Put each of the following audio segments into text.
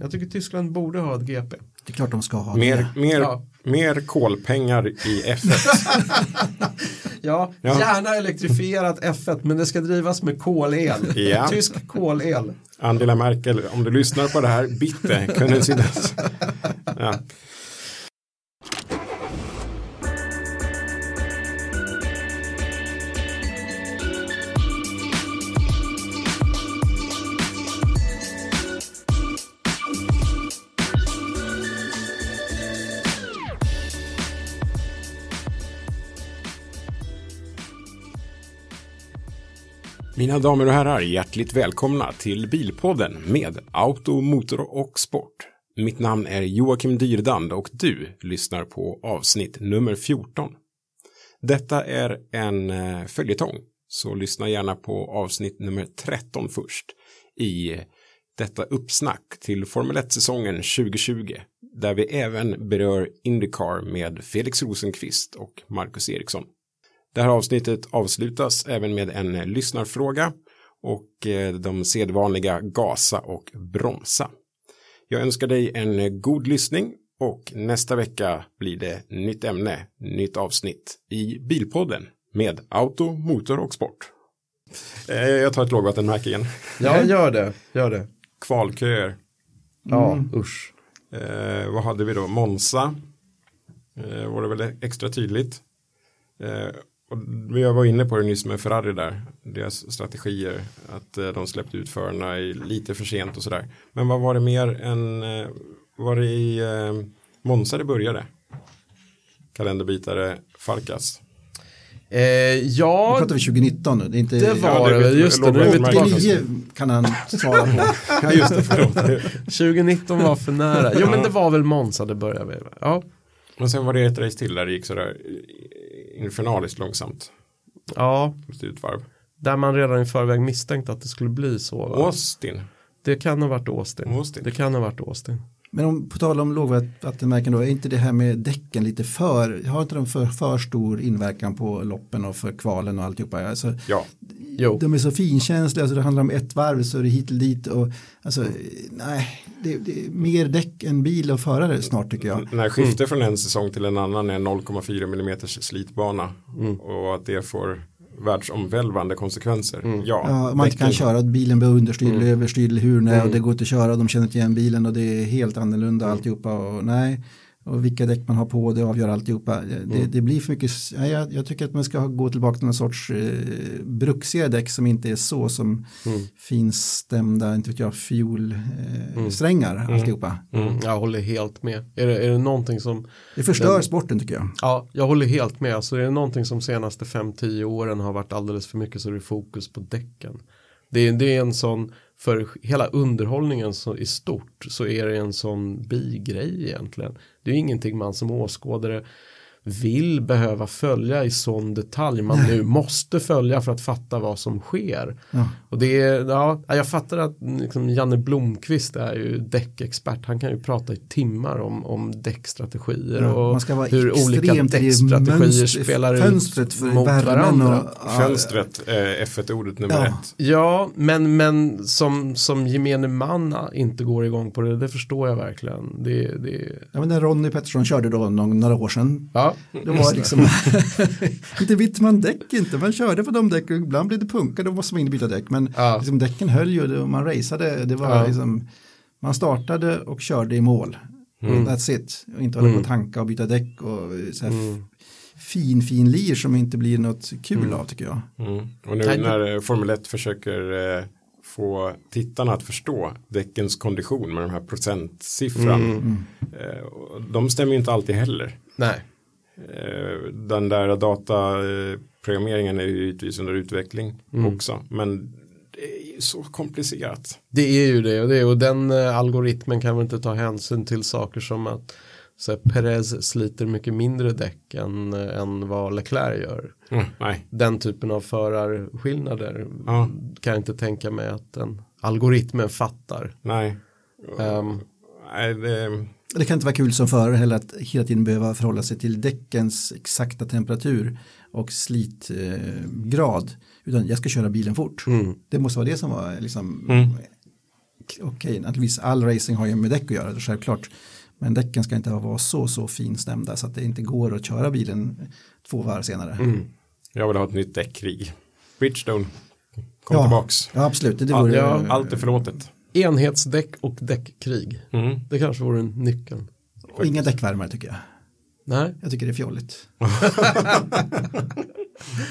Jag tycker Tyskland borde ha ett GP. Det är klart de ska ha Mer, det. mer, Ja. mer kolpengar i F1. Ja, Ja. gärna elektrifierat F1 men det ska drivas med kolel. Ja. Tysk kolel. Angela Merkel, om du lyssnar på det här, bitte, kunde. Ja. Mina damer och herrar, hjärtligt välkomna till Bilpodden med Auto, Motor och Sport. Mitt namn är Joakim Dyrdand och du lyssnar på avsnitt nummer 14. Detta är en eh, följetong, så lyssna gärna på avsnitt nummer 13 först i eh, detta uppsnack till Formel 1-säsongen 2020, där vi även berör Indycar med Felix Rosenqvist och Marcus Eriksson. Det här avsnittet avslutas även med en lyssnarfråga och eh, de sedvanliga gasa och bromsa. Jag önskar dig en god lyssning och nästa vecka blir det nytt ämne, nytt avsnitt i Bilpodden med auto, motor och sport. Eh, Jag tar ett lågvattenmärke igen. Ja, gör det. Gör det. Kvalköer. Ja, usch. Eh, vad hade vi då? Monza. Eh, var det väl extra tydligt. Eh, och vi var inne på det nyss med Ferrari där. Deras strategier. Att eh, de släppte ut förarna lite för sent och sådär. Men vad var det mer än. Eh, var det i eh, Monza det började? Kalenderbitare Farkas. Eh, Nu ja, pratar vi 2019 nu. Det är inte... det var Ja, det det Just det, nu är vi låg- tillbaka. 89 kan han svara på. Ja just det, förlåt. 2019 var för nära. Jo, men det var väl Monza det började med. Ja, Men sen var det ett race till där det gick sådär infernaliskt långsamt. ja, utvarv. där man redan i förväg misstänkte att det skulle bli så. Va? Austin. Det kan ha varit Austin. Austin. Det kan ha varit Austin. Men om, på tal om lågvattenmärken då, är inte det här med däcken lite för, har inte de för, för stor inverkan på loppen och för kvalen och alltihopa? Alltså, Ja. Jo. de är så finkänsliga så det handlar om ett varv så är det hit och dit och alltså nej, det, det är mer däck än bil och förare snart tycker jag. När skiftet från en säsong till en annan är 0,4 mm slitbana och att det får världsomvälvande konsekvenser. Ja, Ja, man inte kan köra, bilen blir understyrd eller överstyrd eller hur nej, och det går inte att köra och de känner inte igen bilen och det är helt annorlunda alltihopa och nej. Och vilka däck man har på, det avgör alltihopa. Det, det blir för mycket, jag, jag tycker att man ska gå tillbaka till någon sorts eh, bruksigare däck som inte är så som finstämda, inte vet jag, fiolsträngar eh, strängar, alltihopa. Mm, jag håller helt med. Är det, är det någonting som Det förstör Den- sporten tycker jag. Ja, jag håller helt med. Alltså är det någonting som senaste 5-10 åren har varit alldeles för mycket så är det fokus på däcken. Det är, det är en sån, för hela underhållningen så, i stort så är det en sån bigrej egentligen. Det är ingenting man som åskådare vill behöva följa i sån detalj man nu måste följa för att fatta vad som sker. Ja. Och det är, ja, jag fattar att liksom, Janne Blomqvist är ju däckexpert. Han kan ju prata i timmar om, om däckstrategier Ja, och man ska vara hur olika däckstrategier spelar fönstret ut för mot varandra. och- Ja, Fönstret, eh, F1-ordet nummer Ja. ett. Ja, men, men som, som gemene man inte går igång på det, det förstår jag verkligen. Det, det, Ja, men när Ronny Pettersson körde då någon, några år sedan, ja, det var liksom, inte bytte man däck inte, man körde på de däck och ibland blev det punka, då måste man in och byta däck, men Ja. liksom, däcken höll ju, det- man raceade, det var Ja. liksom, man startade och körde i mål, that's it, och inte hålla på och tanka och byta däck och så här fin, fin lir som inte blir något kul av tycker jag. Mm. Och nu Nej, när eh, Formel 1 försöker eh, få tittarna att förstå däckens kondition med den här procentsiffran. Eh, och de stämmer ju inte alltid heller. nej. Eh, den där dataprogrammeringen är ju givetvis under utveckling också. Men det är så komplicerat. Det är ju det och, det, och den eh, algoritmen kan väl inte ta hänsyn till saker som att så här, Perez sliter mycket mindre däck än, eh, än vad Leclerc gör. Mm, nej. Den typen av förarskillnader Ja. kan jag inte tänka mig att den algoritmen fattar. Nej. Ehm, nej det, Det kan inte vara kul som förare heller att hela tiden behöva förhålla sig till däckens exakta temperatur och slitgrad. Utan jag ska köra bilen fort. Det måste vara det som var liksom okej, naturligtvis all racing har ju med däck att göra, självklart. Men däcken ska inte vara så, så finstämda så att det inte går att köra bilen två varv senare. jag vill ha ett nytt däckkrig. Bridgestone, kom ja, tillbaks. Ja, absolut. Det vore, ja, allt är förlåtet. Enhetsdäck och däckkrig. Mm. Det kanske vore en nyckeln. och inga däckvärmare tycker jag. Nej, Jag tycker det är fjolligt.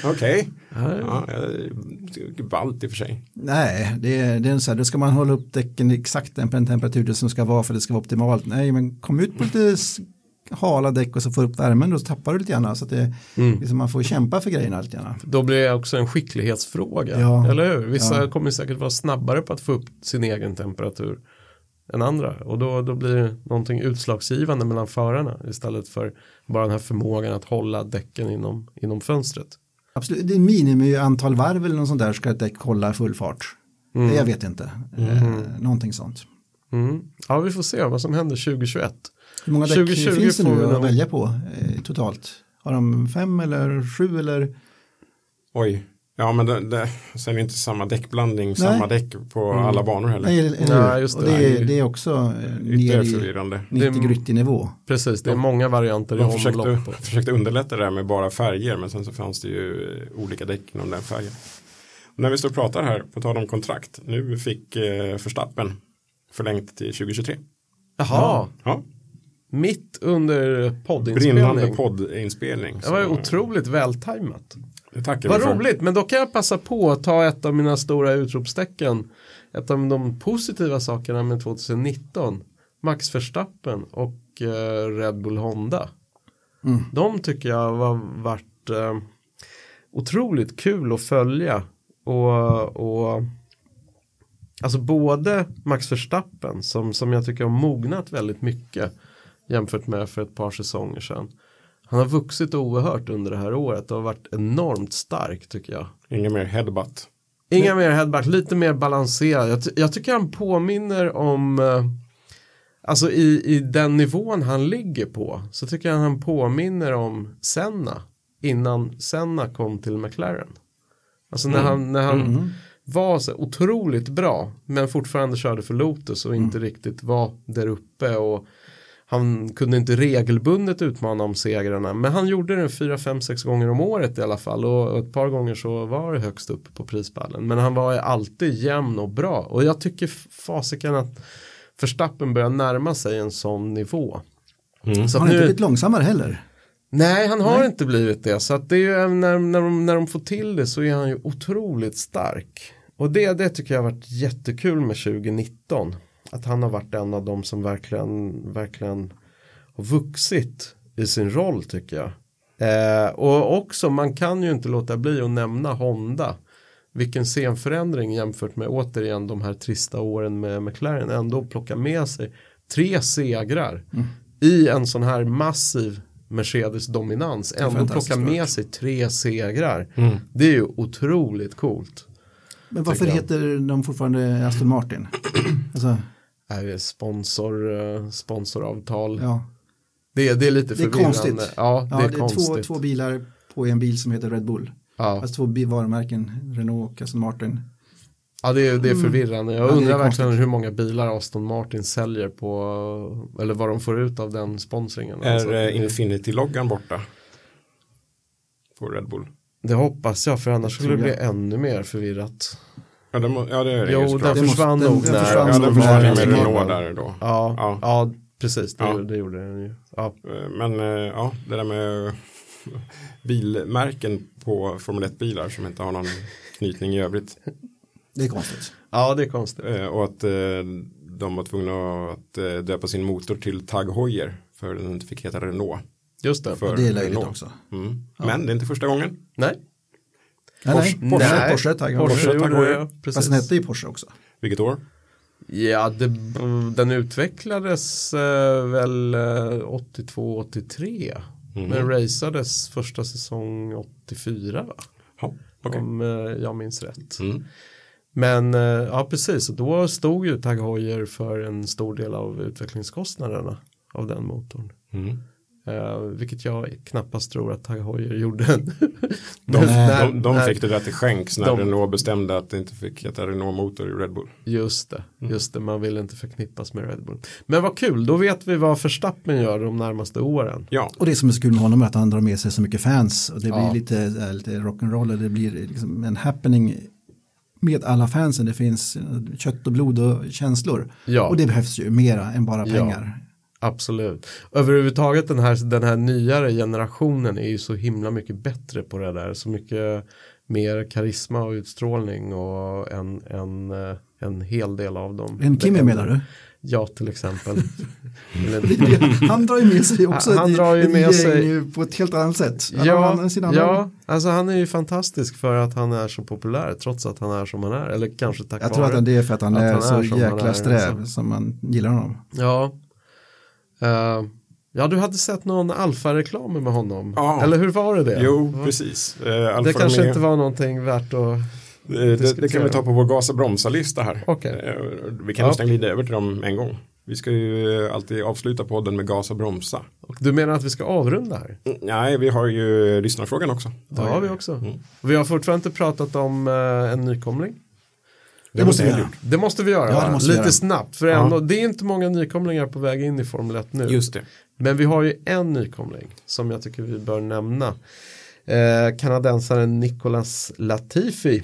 Okej. Nej. Ja, ballt i och för sig. Nej, det är, det är så här, då ska man hålla upp däcken exakt på den temperatur som ska vara för det ska vara optimalt. Nej, men kom ut på lite hala däck och så får upp värmen och så tappar du lite grann. Så att det, liksom man får kämpa för grejerna lite grann. Då blir det också en skicklighetsfråga, Ja. eller hur? Vissa Ja. kommer säkert vara snabbare på att få upp sin egen temperatur än andra och då, då blir det någonting utslagsgivande mellan förarna istället för bara den här förmågan att hålla däcken inom, inom fönstret. Absolut, det är minimi antal varv eller något sånt där ska ett däck hålla full fart. Mm. Jag vet inte, eh, någonting sånt. Mm. Ja, vi får se vad som händer 2021. Hur många däck 2020 finns det får nu att välja på eh, totalt? Har de fem eller sju eller? Oj. Ja, men det, det, sen är det inte samma däckblandning, samma däck på alla banor heller. Nej, eller hur? Nej, just och det. det, är, Nej. det är också eh, ner Ytterligare i förvirrande. 90 gritty nivå. Precis, det är många varianter i De försökte, försökte underlätta det där med bara färger men sen så fanns det ju eh, olika däck inom den färgen. Och när vi står och pratar här, på tal om kontrakt, nu fick eh, Verstappen förlängt till 2023. Jaha, Ja, mitt under brinnande poddinspelning. poddinspelning. Det var ju otroligt vältajmat. Det tackar Vad roligt, men då kan jag passa på att ta ett av mina stora utropstecken. Ett av de positiva sakerna med 2019. Max Verstappen och eh, Red Bull Honda. De tycker jag har varit eh, otroligt kul att följa. Och, och alltså både Max Verstappen som, som jag tycker har mognat väldigt mycket jämfört med för ett par säsonger sedan. Han har vuxit oerhört under det här året och har varit enormt stark tycker jag. Inga mer headbutt. Inga mer headback, lite mer balanserad. Jag, jag tycker han påminner om, eh, alltså i, i den nivån han ligger på, så tycker jag han påminner om Senna innan Senna kom till McLaren. Alltså när han, när han var så otroligt bra, men fortfarande körde för Lotus och inte riktigt var där uppe och han kunde inte regelbundet utmana om segrarna men han gjorde det 4, 5, 6 gånger om året i alla fall och ett par gånger så var det högst upp på prispallen men han var ju alltid jämn och bra och jag tycker fasiken att Verstappen börjar närma sig en sån nivå. Så Han har inte blivit långsammare heller. nej han har inte blivit det så att det är ju även när, när, de, när de får till det så är han ju otroligt stark. Och det, det tycker jag har varit jättekul med 2019. Att han har varit en av de som verkligen, verkligen har vuxit i sin roll tycker jag. Eh, och också, man kan ju inte låta bli att nämna Honda. Vilken scenförändring jämfört med återigen de här trista åren med McLaren. Ändå plocka med sig tre segrar i en sån här massiv Mercedes-dominans. Ändå fantastiskt plocka med sig tre segrar. Det är ju otroligt coolt. Men varför heter de fortfarande Aston Martin? alltså, Är det sponsor, eh, sponsoravtal. ja. Det, det är lite Det är förvirrande. konstigt. Ja, det ja, är det är konstigt. två, två bilar på en bil som heter Red Bull. Ja. Alltså två varumärken, Renault och Aston Martin. Ja det är, det är förvirrande. Jag Mm. Ja, är undrar verkligen hur många bilar Aston Martin säljer på eller vad de får ut av den sponsringen. Alltså, Är eh, Infinity-loggan borta? På Red Bull. det hoppas jag för annars skulle det bli ännu mer förvirrat. Ja, det, ja, det är Jo, den såklart. Det måste- försvann den- nog den när. försvann Ja, den försvann ju med Renault där då. Ja, Ja. ja. precis. Det, Ja. det gjorde den ju. Ja. Eh, Men eh, ja, det där med bilmärken på Formel 1-bilar som inte har någon knytning i övrigt. Det är konstigt. ja, det är konstigt. Eh, Och att eh, de var tvungna att eh, döpa sin motor till Tag Heuer för den inte fick heta Renault. Just det. För Det är löjligt Renault. också. Mm. Men det är inte första gången. Nej. Nej, nej, Porsche, Nej. Porsche, Tag Porsche Heuer. gjorde Heuer. det, ja, Fast den hette ju Porsche också. Vilket år? Ja, det, den utvecklades eh, väl eh, 82-83. Mhm. Men raceades första säsong 84 va? Ja, okej. Om eh, jag minns rätt. Mm. Men eh, ja, precis. Och Då stod ju Tag Heuer för en stor del av utvecklingskostnaderna av den motorn. Mm. Eh, vilket jag knappast tror att Tag Heuer gjorde. De, När- de, de när- fick det där till skänks när De- Renault bestämde att det inte fick heta Renault-motor i Red Bull. Just det, Mm. just det, man vill inte förknippas med Red Bull. Men vad kul, då vet vi vad Verstappen gör de närmaste åren. Ja, Och det som är så kul med honom är att han drar med sig så mycket fans. Och det blir Ja. lite, äh, lite rock'n'roll det blir liksom en happening med alla fansen. Det finns kött och blod och känslor. Ja. Och det behövs ju mera än bara Ja. pengar. Absolut. Överhuvudtaget den här, den här nyare generationen är ju så himla mycket bättre på det där. Så mycket mer karisma och utstrålning och en, en, eh, en hel del av dem. En Kimmy menar du? Ja, till exempel. Han drar ju med sig också Han ett, drar ju med sig- på ett helt annat sätt. Han Ja, ja, alltså han är ju fantastisk för att han är så populär trots att han är som han är. Eller kanske tack Jag tror vare. att det är för att han att är han så är han jäkla sträv alltså. som man gillar honom. Ja. Eh, ja, du hade sett någon Alfa-reklam med honom. Ja. Eller hur var det det? jo Va? precis. Alfa Det kanske Romeo. inte var någonting värt att... Eh, det, det kan vi ta på vår gasa bromsa-lista här. Eh, Vi kan Ja. nästan glida över till dem en gång. Vi ska ju alltid avsluta podden med gas och bromsa. Och du menar att vi ska avrunda här? Mm, Nej, vi har ju lyssnarfrågan också. Det har vi också. Mm. Vi har fortfarande inte pratat om en nykomling. Det, måste vi göra. Det måste vi göra. Ja, måste vi Lite göra. snabbt. För ändå, det är inte många nykomlingar på väg in i Formel 1 nu. Just det. Men vi har ju en nykomling som jag tycker vi bör nämna. Eh, kanadensaren Nicolas Latifi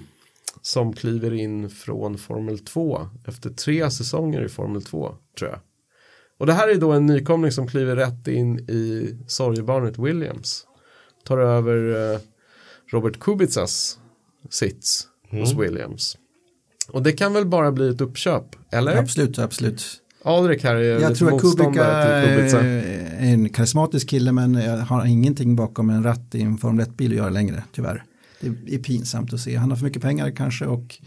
som kliver in från Formel 2 efter tre säsonger i Formel 2 tror jag. Och det här är då en nykomling som kliver rätt in i sorgebarnet Williams. Tar över eh, Robert Kubicas sits hos Williams. Och det kan väl bara bli ett uppköp, eller? Absolut, absolut. Alrik här är Jag lite tror att Kubica motståndare till Kubica. är en karismatisk kille men jag har ingenting bakom en ratt i en Formel 1-bil att göra längre, tyvärr. Det är pinsamt att se. Han har för mycket pengar kanske och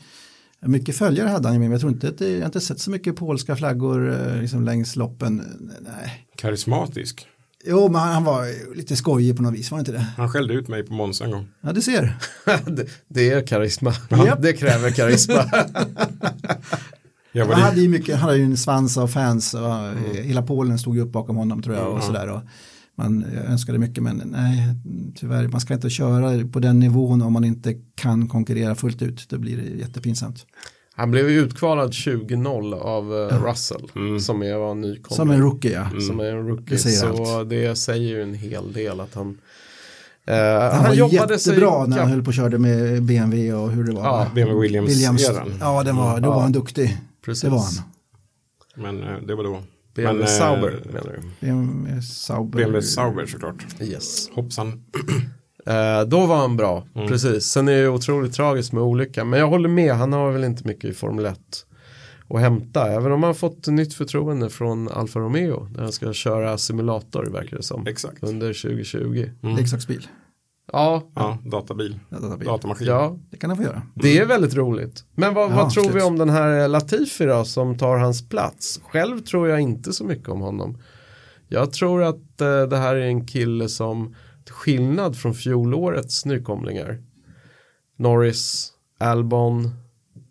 mycket följare hade han ju. Men jag tror inte att det, jag har inte sett så mycket polska flaggor eh, liksom längs loppen. Nej. Karismatisk. Jo, men han, han var lite skojig på något vis, var det inte det? Han skällde ut mig på Monza en gång. Ja, du ser. det, det är karisma. Japp. Det kräver karisma. Jag var Han hade ju mycket, han hade ju en svans av fans och eh, hela Polen stod ju upp bakom honom tror jag och sådär. Och man önskade mycket men nej, tyvärr, man ska inte köra på den nivån om man inte kan konkurrera fullt ut. Då blir det jättepinsamt. Han blev ju utkvalad 20-0 av eh, Russell som är var nykomling. Som en rookie ja. Som är en rookie. Det säger så allt. det säger ju en hel del att han eh, Han, var jobbade sig jättebra när han höll på och körde med BMW och hur det var. Ja? BMW Williams-eran. Ja, den var, då var han duktig. Precis. Det var han. Men eh, det var då. BMW Men, eh, Sauber menar du? BMW Sauber. BMW Sauber såklart. Yes. Hoppsan. Eh, då var han bra, Mm. precis. Sen är det ju otroligt tragiskt med olyckan. Men jag håller med, han har väl inte mycket i Formel 1 att hämta. Även om han har fått nytt förtroende från Alfa Romeo. Där han ska köra simulator verkar det som. Exakt. Under 2020. Leksaksbil. Ja, Ja, databil. Ja, databil. Datamaskin. ja, Det kan han få göra. det är väldigt roligt. Men vad, Ja, vad tror vi absolut. om den här Latifi då som tar hans plats? Själv tror jag inte så mycket om honom. Jag tror att eh, det här är en kille som skillnad från fjolårets nykomlingar Norris, Albon,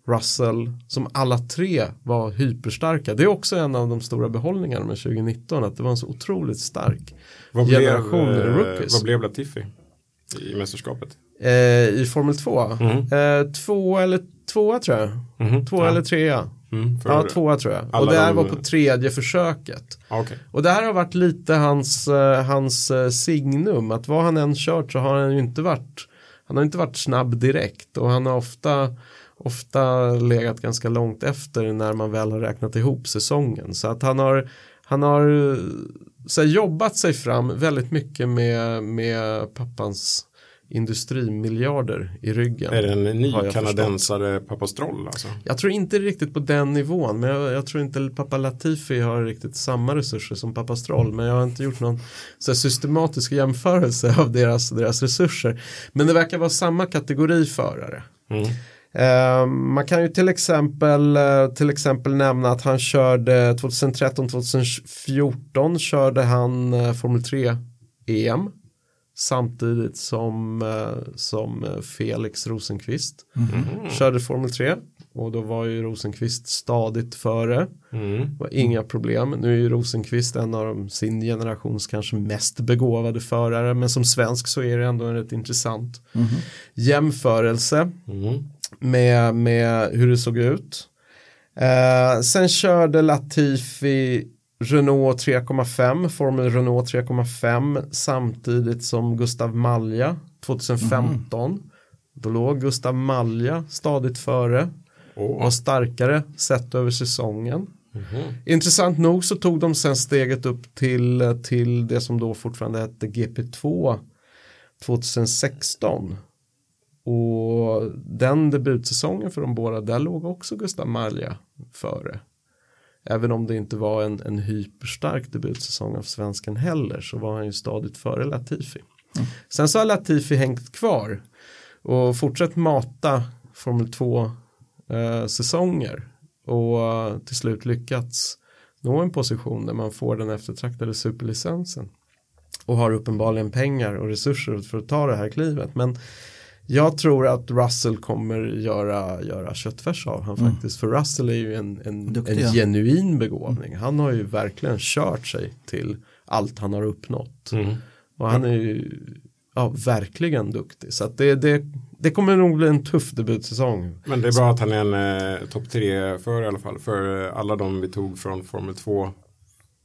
Russell som alla tre var hyperstarka. Det är också en av de stora behållningarna med 2019 att det var en så otroligt stark Vad blev, generation eh, rookies. vad blev Latifi i mästerskapet? Eh, I Formel 2. Mhm. Eh, två eller tvåa tror jag. Mhm, Två ja. eller trea. Mm, Ja, tvåa tror jag. Och det här de- var på tredje försöket. Ja, okej. Och det här har varit lite hans, eh, hans eh, signum. Att vad han än kört så har han ju inte varit han har inte varit snabb direkt och han har ofta ofta legat ganska långt efter när man väl har räknat ihop säsongen. Så att han har, han har eh, så här, jobbat sig fram väldigt mycket med, med pappans industrimiljarder i ryggen. Är det en ny kanadensare Pappa Stroll alltså? Jag tror inte riktigt på den nivån men jag, jag, tror inte pappa Latifi har riktigt samma resurser som pappa Stroll men jag har inte gjort någon så systematisk jämförelse av deras, deras resurser. Men det verkar vara samma kategori förare. Mm. Uh, man kan ju till exempel, uh, till exempel nämna att han körde 2013-2014 körde han uh, Formel 3 EM samtidigt som, som Felix Rosenqvist mm. körde Formel 3 och då var ju Rosenqvist stadigt före. Mm. var inga problem. Nu är ju Rosenqvist en av sin generations kanske mest begåvade förare men som svensk så är det ändå en rätt intressant mm. jämförelse. Mm med, med hur det såg ut. Eh, sen körde Latifi Renault 3,5, Formel Renault 3,5 samtidigt som Gustav Malja 2015. Mm. Då låg Gustav Malja stadigt före och var starkare sett över säsongen. Mm. Intressant nog så tog de sen steget upp till, till det som då fortfarande hette GP2 2016 och den debutsäsongen för de båda, där låg också Gustav Malja före. Även om det inte var en, en hyperstark debutsäsong av svensken heller så var han ju stadigt före Latifi. Mm. Sen så har Latifi hängt kvar och fortsatt mata Formel 2 eh, säsonger och uh, till slut lyckats nå en position där man får den eftertraktade superlicensen och har uppenbarligen pengar och resurser för att ta det här klivet. Men jag tror att Russell kommer göra, göra köttfärs av han mm. faktiskt. För Russell är ju en, en, en genuin begåvning. Han har ju verkligen kört sig till allt han har uppnått. Mm. Och han är ju ja, verkligen duktig. Så att det, det, det kommer nog bli en tuff debutsäsong. Men det är bra att han är en eh, topp tre för i alla fall. För alla de vi tog från Formel 2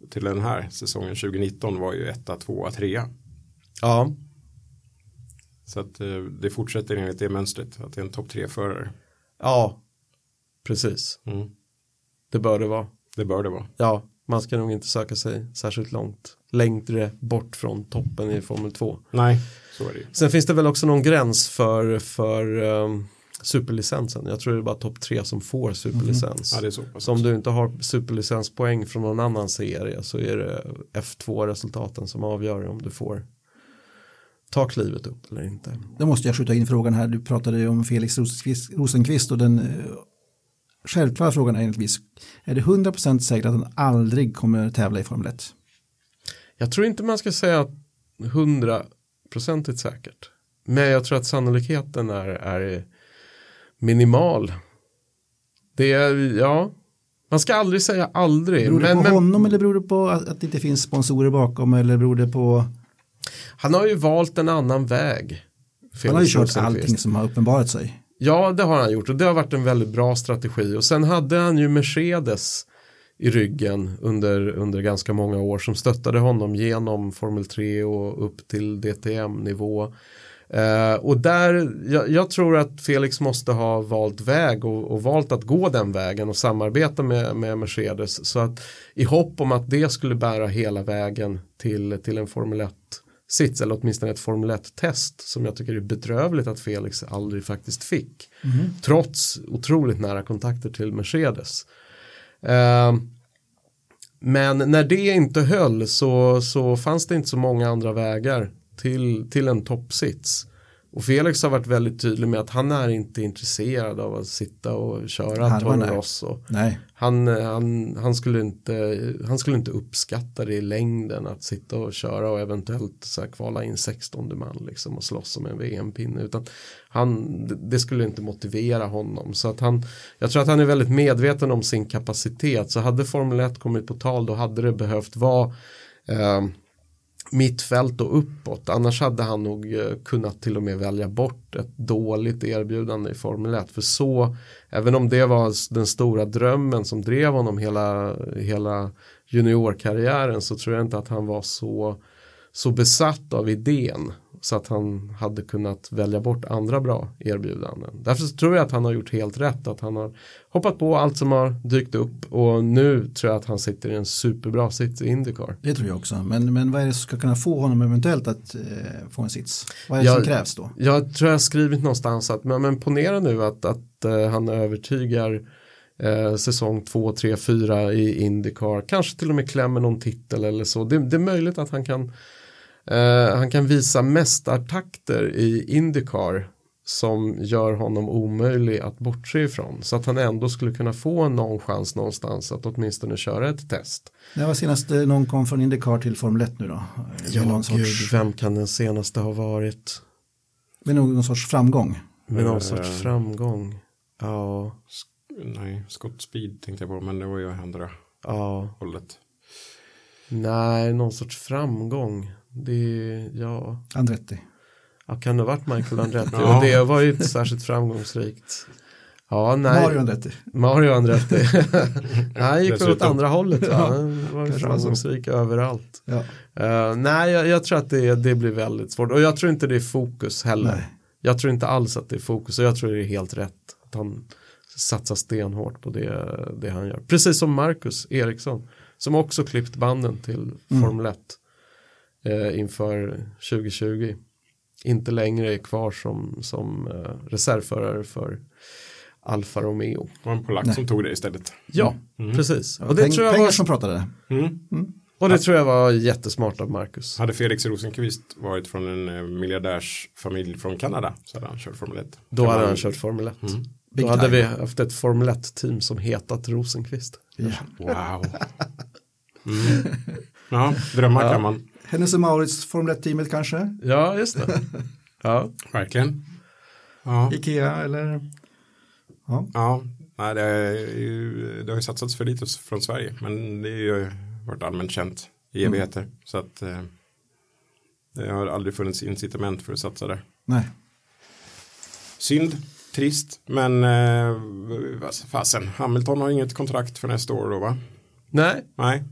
till den här säsongen 2019 var ju etta, tvåa, trea. Ja. Så att eh, det fortsätter enligt det mönstret, att det är en topp tre-förare. Ja, precis. Mm. Det bör det vara. Det bör det vara. Ja, man ska nog inte söka sig särskilt långt längre bort från toppen i Formel 2. Nej, så är det Sen finns det väl också någon gräns för, för um, superlicensen. Jag tror det är bara topp tre som får superlicens. Mm. Ja, så, så om du inte har superlicenspoäng från någon annan serie så är det F2-resultaten som avgör om du får ta klivet upp eller inte. Då måste jag skjuta in frågan här. Du pratade om Felix Rosenqvist och den eh, självklara frågan är enligt är det 100% säkert att han aldrig kommer tävla i Formel 1? Jag tror inte man ska säga 100% säkert. Men jag tror att sannolikheten är, är minimal. Det är, ja, man ska aldrig säga aldrig. Beror det men, på men, honom eller beror det på att, att det inte finns sponsorer bakom eller beror det på han har ju valt en annan väg. Felix han har ju kört allting som har uppenbarat sig. Ja, det har han gjort och det har varit en väldigt bra strategi. Och sen hade han ju Mercedes i ryggen under, under ganska många år som stöttade honom genom Formel 3 och upp till DTM-nivå. Uh, och där, jag, jag, tror att Felix måste ha valt väg och, och, valt att gå den vägen och samarbeta med, med Mercedes. Så att i hopp om att det skulle bära hela vägen till, till en Formel 1 sits eller åtminstone ett Formel 1-test som jag tycker är bedrövligt att Felix aldrig faktiskt fick. Mm. Trots otroligt nära kontakter till Mercedes. Uh, men när det inte höll så, så fanns det inte så många andra vägar till, till en toppsits. Och Felix har varit väldigt tydlig med att han är inte intresserad av att sitta och köra Toro Rosso. Nej. Han, han, han, skulle inte, han skulle inte uppskatta det i längden att sitta och köra och eventuellt så här kvala in 16 man liksom och slåss om en VM-pinne. Utan han, det skulle inte motivera honom. Så att han, jag tror att han är väldigt medveten om sin kapacitet. Så hade Formel 1 kommit på tal då hade det behövt vara eh, mittfält och uppåt. Annars hade han nog eh, kunnat till och med välja bort ett dåligt erbjudande i Formel 1. För så, även om det var den stora drömmen som drev honom hela, hela juniorkarriären så tror jag inte att han var så, så besatt av idén så att han hade kunnat välja bort andra bra erbjudanden. Därför tror jag att han har gjort helt rätt. Att han har hoppat på allt som har dykt upp. Och nu tror jag att han sitter i en superbra sits i Indycar. Det tror jag också. Men, men vad är det som ska kunna få honom eventuellt att eh, få en sits? Vad är det Jag- som krävs då? Jag tror jag har skrivit någonstans att men, men ponera nu att, att eh, han övertygar eh, säsong 2, 3, 4 i Indycar. Kanske till och med klämmer någon titel eller så. Det, det är möjligt att han kan, eh, han kan visa mästartakter i Indycar som gör honom omöjlig att bortse ifrån. Så att han ändå skulle kunna få någon chans någonstans att åtminstone köra ett test. Det var senast eh, någon kom från Indycar till Formel 1 nu då? Med någon gud, sorts, vem kan den senaste ha varit? med någon sorts framgång. Med någon Eh. sorts framgång. Ja, Nej, Scott Speed tänkte jag på, men det var ju andra ja. hållet. Nej, någon sorts framgång. Det, ja. Andretti. ja, kan det ha varit Michael Andretti? Ja. Och det var ju inte särskilt framgångsrikt. Ja, nej. Mario Andretti. Mario Andretti. nej, han gick väl åt andra hållet. Va? Han var ju framgångsrik överallt. Ja. Eh, nej, jag, jag tror att det, det blir väldigt svårt. Och jag tror inte det är fokus heller. Nej. Jag tror inte alls att det är fokus. Och jag tror det är helt rätt. Att han satsar stenhårt på det, det han gör. Precis som Marcus Eriksson. Som också klippt banden till Formel 1. Eh, inför 2020. Inte längre är kvar som, som eh, reservförare för Alfa Romeo. Det var en polack som tog det istället. Ja, precis. Och det, Peng, tror jag pengar var, som pratade. Mm. och det tror jag var jättesmart av Marcus. Hade Felix Rosenqvist varit från en eh, miljardärsfamilj från Kanada så hade han kört Formel 1. Då hade man- han kört Formel 1. Big Då hade time. vi haft ett Formel 1-team som hetat Rosenqvist. Ja. Wow. Mm. Ja, drömmar kan man. Hennes och Maurits Formel 1-teamet kanske? Ja, just det. Ja, Verkligen. Ja, Ikea eller? Ja. ja. Nej, det, är ju, det har ju satsats för lite från Sverige. Men det har ju varit allmänt känt i evigheter. Så att eh, det har aldrig funnits incitament för att satsa där. Nej. Synd, trist, men eh, vad fasen, Hamilton har inget kontrakt för nästa år då va? nej, Nej.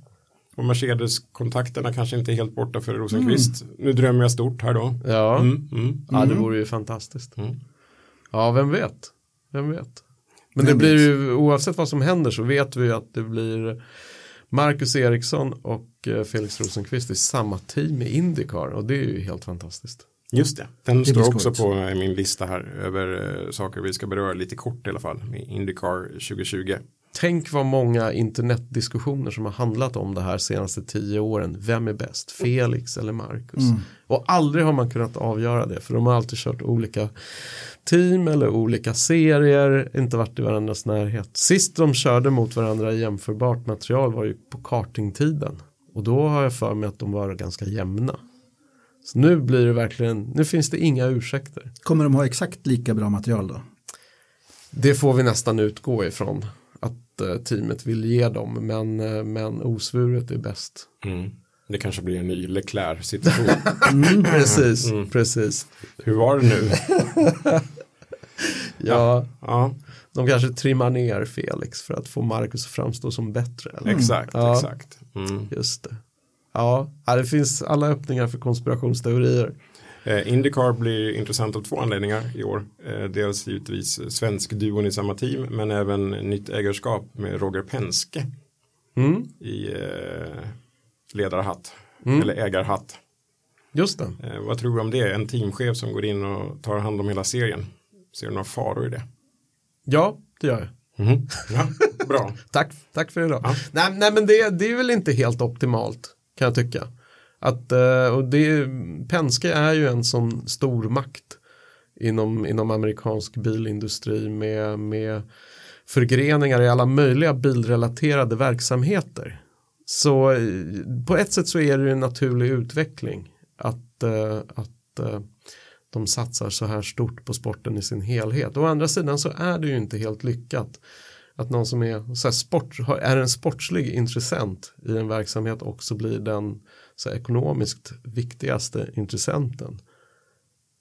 Och Mercedes-kontakterna kanske inte är helt borta för Rosenqvist. Nu drömmer jag stort här då. ja. Mm, mm. ja det vore ju fantastiskt. Mm. Ja, vem vet? Vem vet? Men Vem det blir ju, oavsett vad som händer så vet vi ju att det blir Marcus Eriksson och eh, Felix Rosenqvist i samma team i Indycar och det är ju helt fantastiskt. Just det, den blir står också på eh, min lista här över eh, saker vi ska beröra lite kort i alla fall. Med Indycar 2020. Tänk vad många internetdiskussioner som har handlat om det här senaste tio åren. Vem är bäst? Felix eller Marcus? Och aldrig har man kunnat avgöra det för de har alltid kört olika team eller olika serier, inte varit i varandras närhet. Sist de körde mot varandra i jämförbart material var ju på kartingtiden. Och då har jag för mig att de var ganska jämna. Så nu blir det verkligen, nu finns det inga ursäkter. Kommer de ha exakt lika bra material då? Det får vi nästan utgå ifrån att eh, teamet vill ge dem men, eh, men osvuret är bäst. Mm. Det kanske blir en ny Leclerc-situation. Precis, precis. Hur var det nu? Ja, Ja, de kanske trimmar ner Felix för att få Marcus att framstå som bättre. Eller? exakt, Ja. exakt. Mm. Just det. Ja, det finns alla öppningar för konspirationsteorier. Eh, Indycar blir intressant av två anledningar i år. Eh, dels givetvis svensk duon i samma team, men även nytt ägarskap med Roger Penske Mm, i eh, ledarhatt, Mm. eller ägarhatt. just det. Eh, vad tror du om det? En teamchef som går in och tar hand om hela serien. Ser du några faror i det? Ja, det gör jag. Mhm. Ja, bra. Tack, tack för idag. Ja. Nej, nej men det, det är väl inte helt optimalt kan jag tycka. Att, eh, och det, Penske är ju en sån stor makt inom, inom amerikansk bilindustri med, med förgreningar i alla möjliga bilrelaterade verksamheter. Så eh, på ett sätt så är det ju en naturlig utveckling att, eh, att de satsar så här stort på sporten i sin helhet. Å andra sidan så är det ju inte helt lyckat att någon som är, så här, sport, är en sportslig intressent i en verksamhet också blir den så ekonomiskt viktigaste intressenten.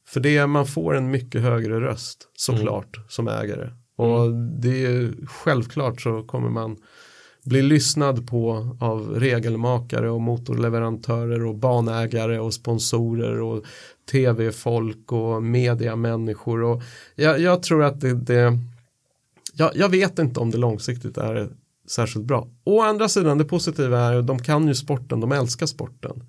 För det man får en mycket högre röst såklart som ägare. Och det är självklart så kommer man blir lyssnad på av regelmakare och motorleverantörer och banägare och sponsorer och tv-folk och mediamänniskor. Och jag, jag tror att det, det jag, jag, vet inte om det långsiktigt är särskilt bra. Å andra sidan det positiva är att de kan ju sporten, de älskar sporten.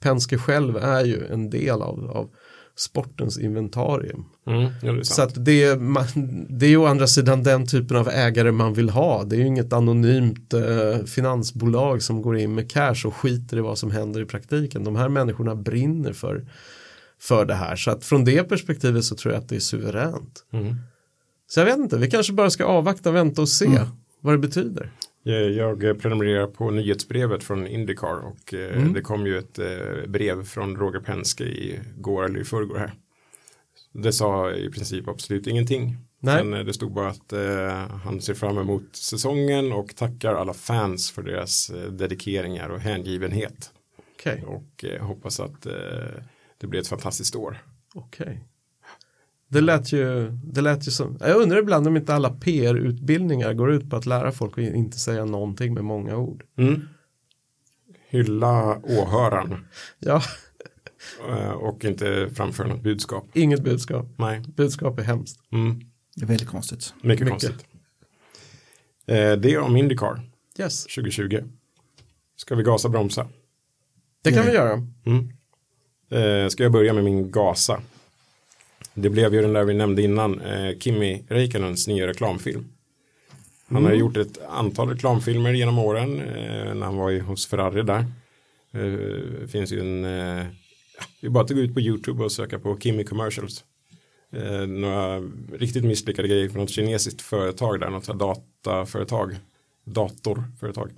Penske själv är ju en del av, av sportens inventarium. Mm, det så att det, man, det är ju å andra sidan den typen av ägare man vill ha. Det är ju inget anonymt eh, finansbolag som går in med cash och skiter i vad som händer i praktiken. De här människorna brinner för, för det här. Så att från det perspektivet så tror jag att det är suveränt. Mm. Så jag vet inte, vi kanske bara ska avvakta, vänta och se mm. Vad det betyder. Jag prenumererar på nyhetsbrevet från Indycar och eh, mm. det kom ju ett eh, brev från Roger Penske i går eller i förrgår här. Det sa i princip absolut ingenting. Nej. Men eh, det stod bara att eh, han ser fram emot säsongen och tackar alla fans för deras eh, dedikeringar och hängivenhet. Okay. Och eh, hoppas att det blir ett fantastiskt år. Okej. Okay. Det lät ju, det lät ju som, jag undrar ibland om inte alla PR-utbildningar går ut på att lära folk att inte säga någonting med många ord. Mm. Hylla åhöraren. ja. Eh, och inte framföra något budskap. Inget budskap. Nej. Budskap är hemskt. Mm. Det är väldigt konstigt. Mycket, Mycket. konstigt. Eh, det är om Indycar. Yes. 2020. Ska vi gasa bromsa? Det kan vi göra. Mm. Eh, ska jag börja med min gasa? Det blev ju den där vi nämnde innan, eh, Kimi Räikkönens nya reklamfilm. Han mm. har gjort ett antal reklamfilmer genom åren eh, när han var hos Ferrari där. Eh, finns ju en, eh, det är bara att gå ut på YouTube och söka på Kimi commercials. Eh, några riktigt misslyckade grejer från något kinesiskt företag där, något dataföretag, datorföretag.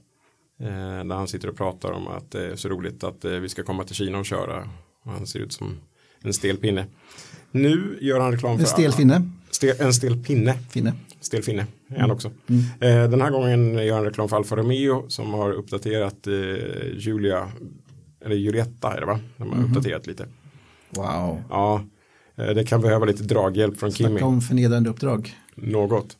Eh, där han sitter och pratar om att det är så roligt att eh, vi ska komma till Kina och köra. Och han ser ut som en stel pinne. Nu gör han reklam för... En stel finne. Stel, en stel pinne. Finne. Stel finne är han mm. också. Mm. Eh, den här gången gör han reklam för Alfa Romeo som har uppdaterat eh, Julia, eller Julietta är det va? De har mm. uppdaterat lite. Wow. Ja, eh, det kan behöva lite draghjälp från Snacka Kimi. Snacka om förnedrande uppdrag. Något.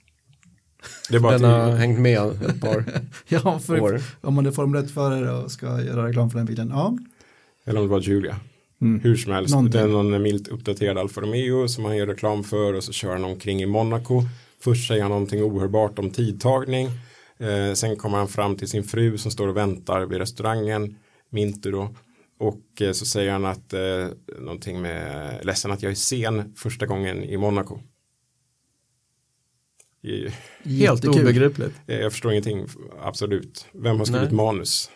Det är bara den har hängt med ett par ja, för år. Om man är Formel 1-förare och ska göra reklam för den bilen. Ja. Eller om det var Julia. Mm. Hur som helst, Någonting. det är någon milt uppdaterad Alfa Romeo som han gör reklam för och så kör han omkring i Monaco. Först säger han någonting ohörbart om tidtagning. Eh, sen kommer han fram till sin fru som står och väntar vid restaurangen, Mintu då. Och eh, så säger han att eh, någonting med ledsen att jag är sen första gången i Monaco. Helt obegripligt. Eh, jag förstår ingenting, absolut. Vem har skrivit Nej. manus?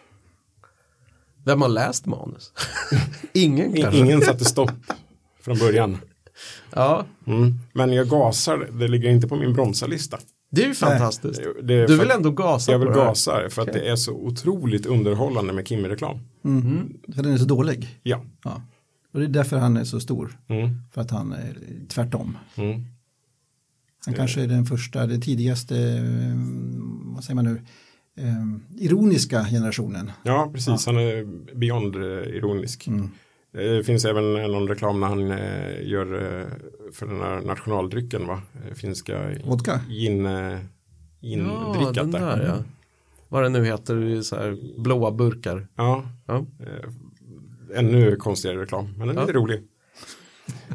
Vem har läst manus? Ingen kanske? Ingen satte stopp från början. Ja. Mm. Men jag gasar, det ligger inte på min bromsarlista. Det är ju fantastiskt. Det, du vill ändå gasa Jag vill gasa för att okay. det är så otroligt underhållande med Kimmy-reklam. Mm. Mm. För den är så dålig? Ja. ja. Och det är därför han är så stor. Mm. För att han är tvärtom. Mm. Han kanske är den första, det tidigaste, eh, vad säger man nu, eh, ironiska generationen. Ja, precis. Ja. Han är beyond eh, ironisk. Mm. Det finns även någon reklam när han eh, gör eh, för den här nationaldrycken, va? Eh, finska Vodka? Gin, eh, ja, den där, ja. Vad det nu heter, så här blåa burkar. Ja, ja. ännu konstigare reklam, men den är ja. lite rolig.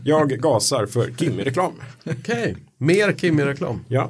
Jag gasar för Kimmy-reklam. Okej, okay. mer Kimmy-reklam. Ja.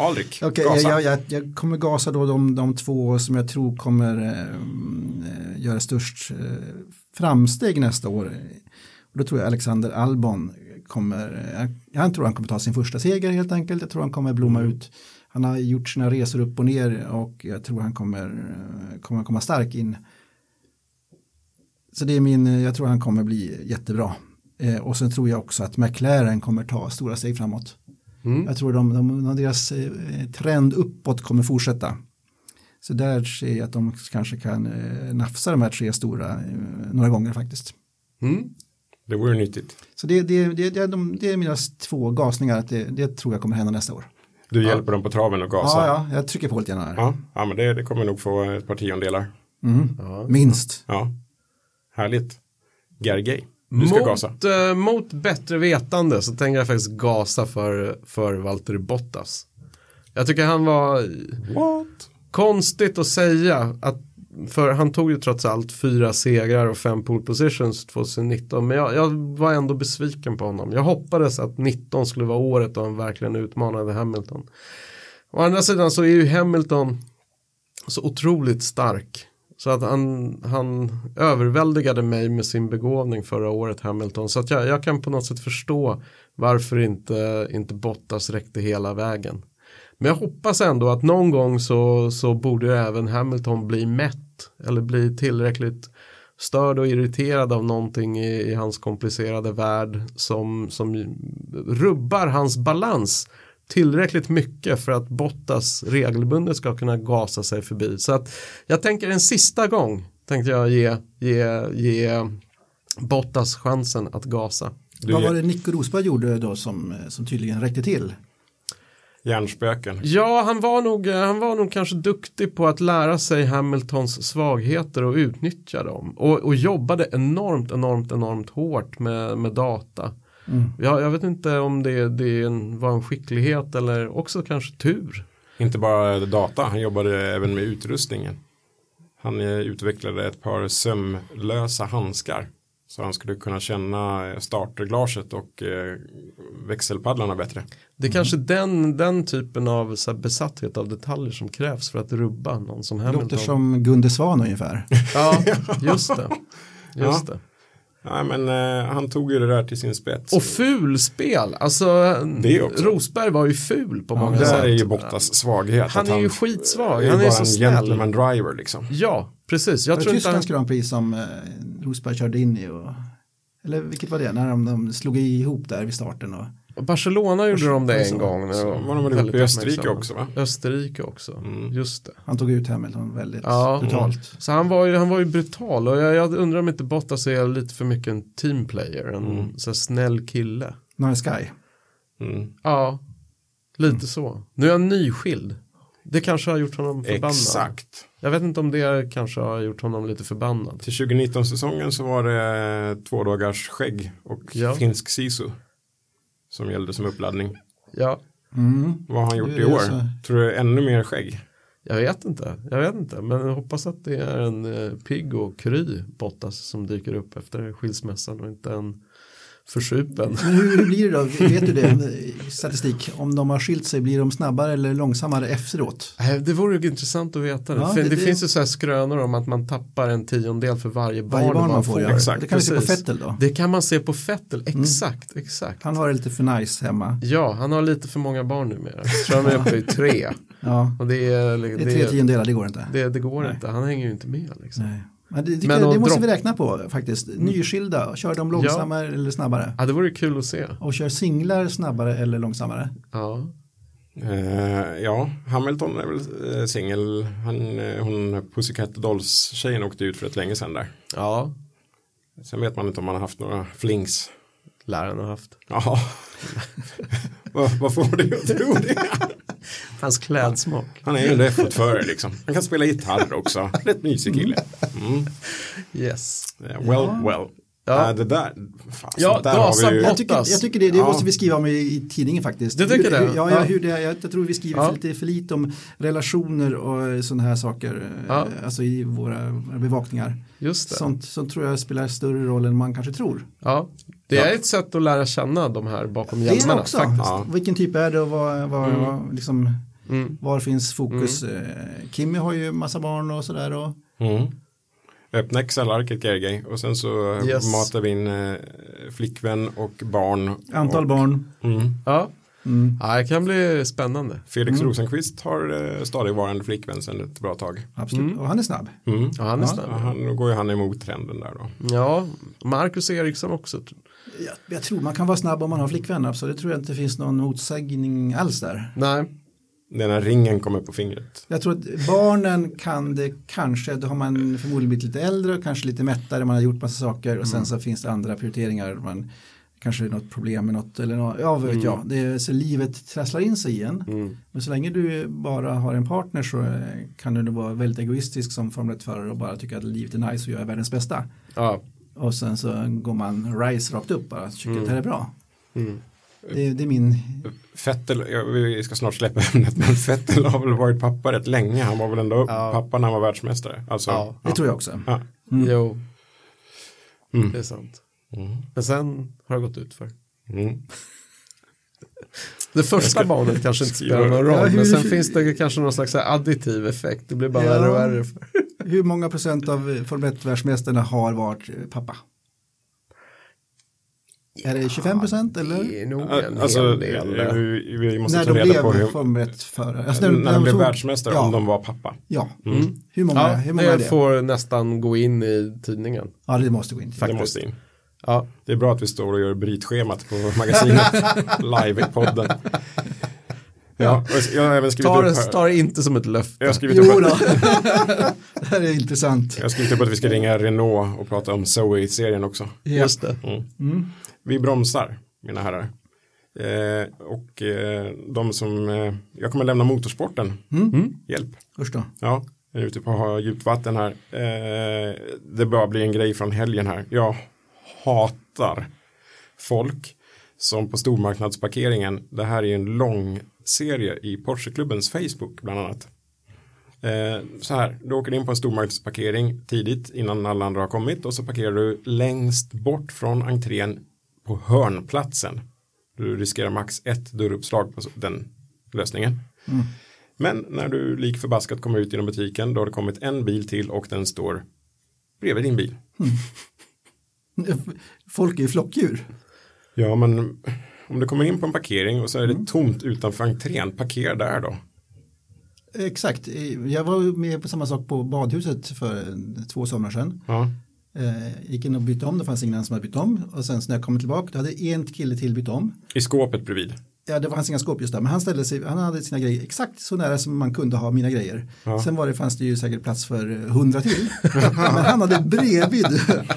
Alrik, Okej, gasa. jag, jag, jag kommer gasa då de, de två som jag tror kommer eh, göra störst eh, framsteg nästa år. Och då tror jag Alexander Albon kommer, jag, jag tror han kommer ta sin första seger helt enkelt. Jag tror han kommer blomma ut. Han har gjort sina resor upp och ner och jag tror han kommer, eh, kommer komma stark in. Så det är min, jag tror han kommer bli jättebra. Eh, och sen tror jag också att McLaren kommer ta stora steg framåt. Jag tror de, de, de, deras eh, trend uppåt kommer fortsätta. Så där ser jag att de kanske kan eh, nafsa de här tre stora eh, några gånger faktiskt. Mm. Det vore nyttigt. Så det, det, det, det, är, de, det är mina två gasningar, att det, det tror jag kommer hända nästa år. Du hjälper dem på traven och gasa. Ja, ja, jag trycker på lite grann här. Ja, ja men det, det kommer nog få ett par tiondelar. Minst. Ja, härligt. Gergej, du ska gasa. Mot, eh, mot bättre vetande så tänker jag faktiskt gasa för, för Valtteri Bottas. Jag tycker han var What? konstigt att säga att för han tog ju trots allt fyra segrar och fem pole positions 2019 men jag, jag var ändå besviken på honom. Jag hoppades att 19 skulle vara året då han verkligen utmanade Hamilton. Å andra sidan så är ju Hamilton så otroligt stark. Så att han, han överväldigade mig med sin begåvning förra året Hamilton. Så att jag, jag kan på något sätt förstå varför inte, inte Bottas räckte hela vägen. Men jag hoppas ändå att någon gång så, så borde även Hamilton bli mätt eller bli tillräckligt störd och irriterad av någonting i, i hans komplicerade värld som, som rubbar hans balans tillräckligt mycket för att Bottas regelbundet ska kunna gasa sig förbi. Så att jag tänker en sista gång tänkte jag ge, ge, ge Bottas chansen att gasa. Du Vad var det Nico Rosberg gjorde då som, som tydligen räckte till? Hjärnspöken. Ja, han var, nog, han var nog kanske duktig på att lära sig Hamiltons svagheter och utnyttja dem. Och, och jobbade enormt, enormt, enormt hårt med, med data. Jag, jag vet inte om det, det en- var en skicklighet eller också kanske tur. Inte bara data, han jobbade även med utrustningen. Han eh, utvecklade ett par sömlösa handskar. Så han skulle kunna känna starterglaset och eh, växelpaddlarna bättre. Det är kanske den, den typen av så här, besatthet av detaljer som krävs för att rubba någon som Hamilton. Låter som Gunde Svan ungefär. Ja, just det. Just Ja. det. Nej men eh, han tog ju det där till sin spets. Och fulspel, alltså Det. Rosberg var ju ful på många där sätt. är ju Bottas svaghet. Han är ju skitsvag, är han är bara så en snäll. gentleman driver liksom. Ja, precis. Jag det tror inte han... Tysklands Grand Prix som eh, Rosberg körde in i? Och, eller vilket var det? När de, de slog ihop där vid starten. Och, Barcelona gjorde de det en Så- gång. när de var de väl i Österrike också, va? Österrike också, just det. han tog ut Hamilton väldigt Ja. brutalt. Så han var ju, han var ju brutal och jag, jag undrar om inte Bottas är lite för mycket en teamplayer, en Mm. så snäll kille. Nice guy. Mm. Ja, lite så. Nu är han nyskild. Det kanske har gjort honom förbannad. Exakt. Jag vet inte om det kanske har gjort honom lite förbannad. Till 2019-säsongen så var det två dagars skägg och Ja. finsk sisu. Som gällde som uppladdning. Ja, Vad har han gjort i år? så. Tror du ännu mer skägg? jag vet inte. Jag vet inte. Men jag hoppas att det är en eh, pigg och kry Bottas som dyker upp efter skilsmässan och inte en försupen. Men hur, hur blir det då? Vet du det? Statistik. Om de har skilt sig, blir de snabbare eller långsammare efteråt? Nej, Det vore intressant att veta det. Ja, det- det, det- finns ju så här skrönor om att man tappar en tiondel för varje barn, Varje barn man får. Ja. Exakt, det kan vi se på precis. Fettel då. Det kan man se på Fettel, exakt, exakt. Han har det lite för nice hemma. Ja, han har lite för många barn numera. Jag tror han är uppe i tre. Ja, Och det, är, det är det, tre tiondelar, det går inte. det, det går Nej. inte, han hänger ju inte med. Liksom. Nej. Men det, det, Men det måste vi räkna på faktiskt. Nyskilda, kör de långsammare eller snabbare? Ja, det vore kul att se. Och kör singlar snabbare eller långsammare? Ja. Eh, ja, Hamilton är väl eh, singel. Han, eh, hon Pussycat Dolls-tjejen åkte ut för ett länge sedan där. ja, Sen vet man inte om han har haft några flings. läraren har haft. Jaha. vad, vad får dig att tro det? Hans klädsmak. Han är ju en F1-förare liksom. Han kan spela gitarr också. Rätt mysig kille. Mm. Yes. Eh, Well, well. Ja. Nej, det där, fan, Ja, sånt där har vi ju. Jag tycker, jag tycker det, det Ja. måste vi skriva om i, i tidningen faktiskt. Du tycker hur, det? Hur, ja, Ja. ja. Hur det, jag, jag tror vi skriver Ja. för, lite, för lite om relationer och sådana här saker. Ja. eh, Alltså i våra bevakningar. Just det. Sånt som tror jag spelar större roll än man kanske tror. Ja. Det är ett sätt att lära känna de här bakom Det är det hjälmarna. också. Faktiskt. Ja. Vilken typ är det och vad, vad, Mm. vad, liksom, Mm. var finns fokus? Eh, Kimmy har ju massa barn och sådär. Och, Mm. Öppna Excel-arket Gergej och sen så Yes. matar vi in eh, flickvän och barn. antal och, barn. Mm. Ja. Mm. ja, det kan bli spännande. Felix Rosenqvist har eh, stadigvarande flickvän sedan ett bra tag. Absolut. Och han är snabb. Mm. Ja, han är Ja. snabb. Ja, han, då går ju han emot trenden där då. Ja, Marcus Eriksson också. Jag, jag tror man kan vara snabb om man har flickvän. Absolut. Det tror jag inte finns någon motsägning alls där. Nej, Den här ringen kommer på fingret. Jag tror att barnen kan det kanske, då har man förmodligen blivit lite äldre och kanske lite mättare, man har gjort massa saker och sen så finns det andra prioriteringar. Man, kanske något problem med något eller något, ja vet jag. Det, är- så livet trasslar in sig igen. Men så länge du bara har en partner så kan du nog vara väldigt egoistisk som Formel 1-förare och bara tycka att livet är nice och jag är världens bästa. ja. Och sen så går man rise rakt upp bara, tycker att det här är bra. Det, det är min, Fettel, ja, vi ska snart släppa ämnet, men Fettel har väl varit pappa rätt länge. Han var väl ändå Ja. pappa när han var världsmästare. Alltså, Ja. det tror jag också. Ja. jo, Mm. det är sant. Mm. Men sen har det gått ut för. Mm. Det första barnet kanske inte spelar någon roll, Ja, hur- men sen hur- finns det kanske någon slags additiv effekt. Det blir bara Ja. värre och värre. Hur många procent av Formel 1-världsmästarna har varit eh, pappa? Är det 25 procent eller? Det är nog en Ja, Alltså, hel del. eh, vi, vi måste När ta de reda på blev hur, Formel 1-förare? Alltså, när, de blev tog- världsmästare, ja, om de var pappa. Ja, Mm. hur många, Ja, hur många är det får nästan gå in i tidningen. Ja, det måste gå in. till. Det måste in. Ja, Det är bra att vi står och gör brytschemat på magasinet live i podden. Ja, jag har även skrivit ta upp det, här. ta det inte som ett löfte. Jag har skrivit Jo upp, då. att- det här är intressant. jag har skrivit upp att vi ska ringa Renault och prata om Zoe-serien också. Just det. Mm. Vi bromsar, mina herrar. Eh, och eh, de som, eh, jag kommer lämna motorsporten. Hjälp. Usch då. Ja, jag är ute på djupt vatten här. Eh, det bara blir en grej från helgen här. Jag hatar folk som på stormarknadsparkeringen, det här är en lång serie i Porscheklubbens Facebook bland annat. Eh, så här, du åker in på en stormarknadsparkering tidigt innan alla andra har kommit och så parkerar du längst bort från entrén på hörnplatsen. Du riskerar max ett dörruppslag på den lösningen. Men när du lik förbaskat kommer ut genom butiken då har det kommit en bil till och den står bredvid din bil. Folk är ju flockdjur. Ja men om du kommer in på en parkering och så är det tomt utanför entrén, parkera där då. Exakt. Jag var med på samma sak på badhuset för två somrar sedan. Ja. Eh, gick in och bytte om, det fanns ingen annan som hade bytt om. Och sen så när jag kom tillbaka, då hade en kille till bytt om. I skåpet bredvid. Ja, det fanns inga skåp just där, men han ställde sig, han hade sina grejer exakt så nära som man kunde ha mina grejer. Sen var det, fanns det ju säkert plats för hundra till. men han hade bredvid,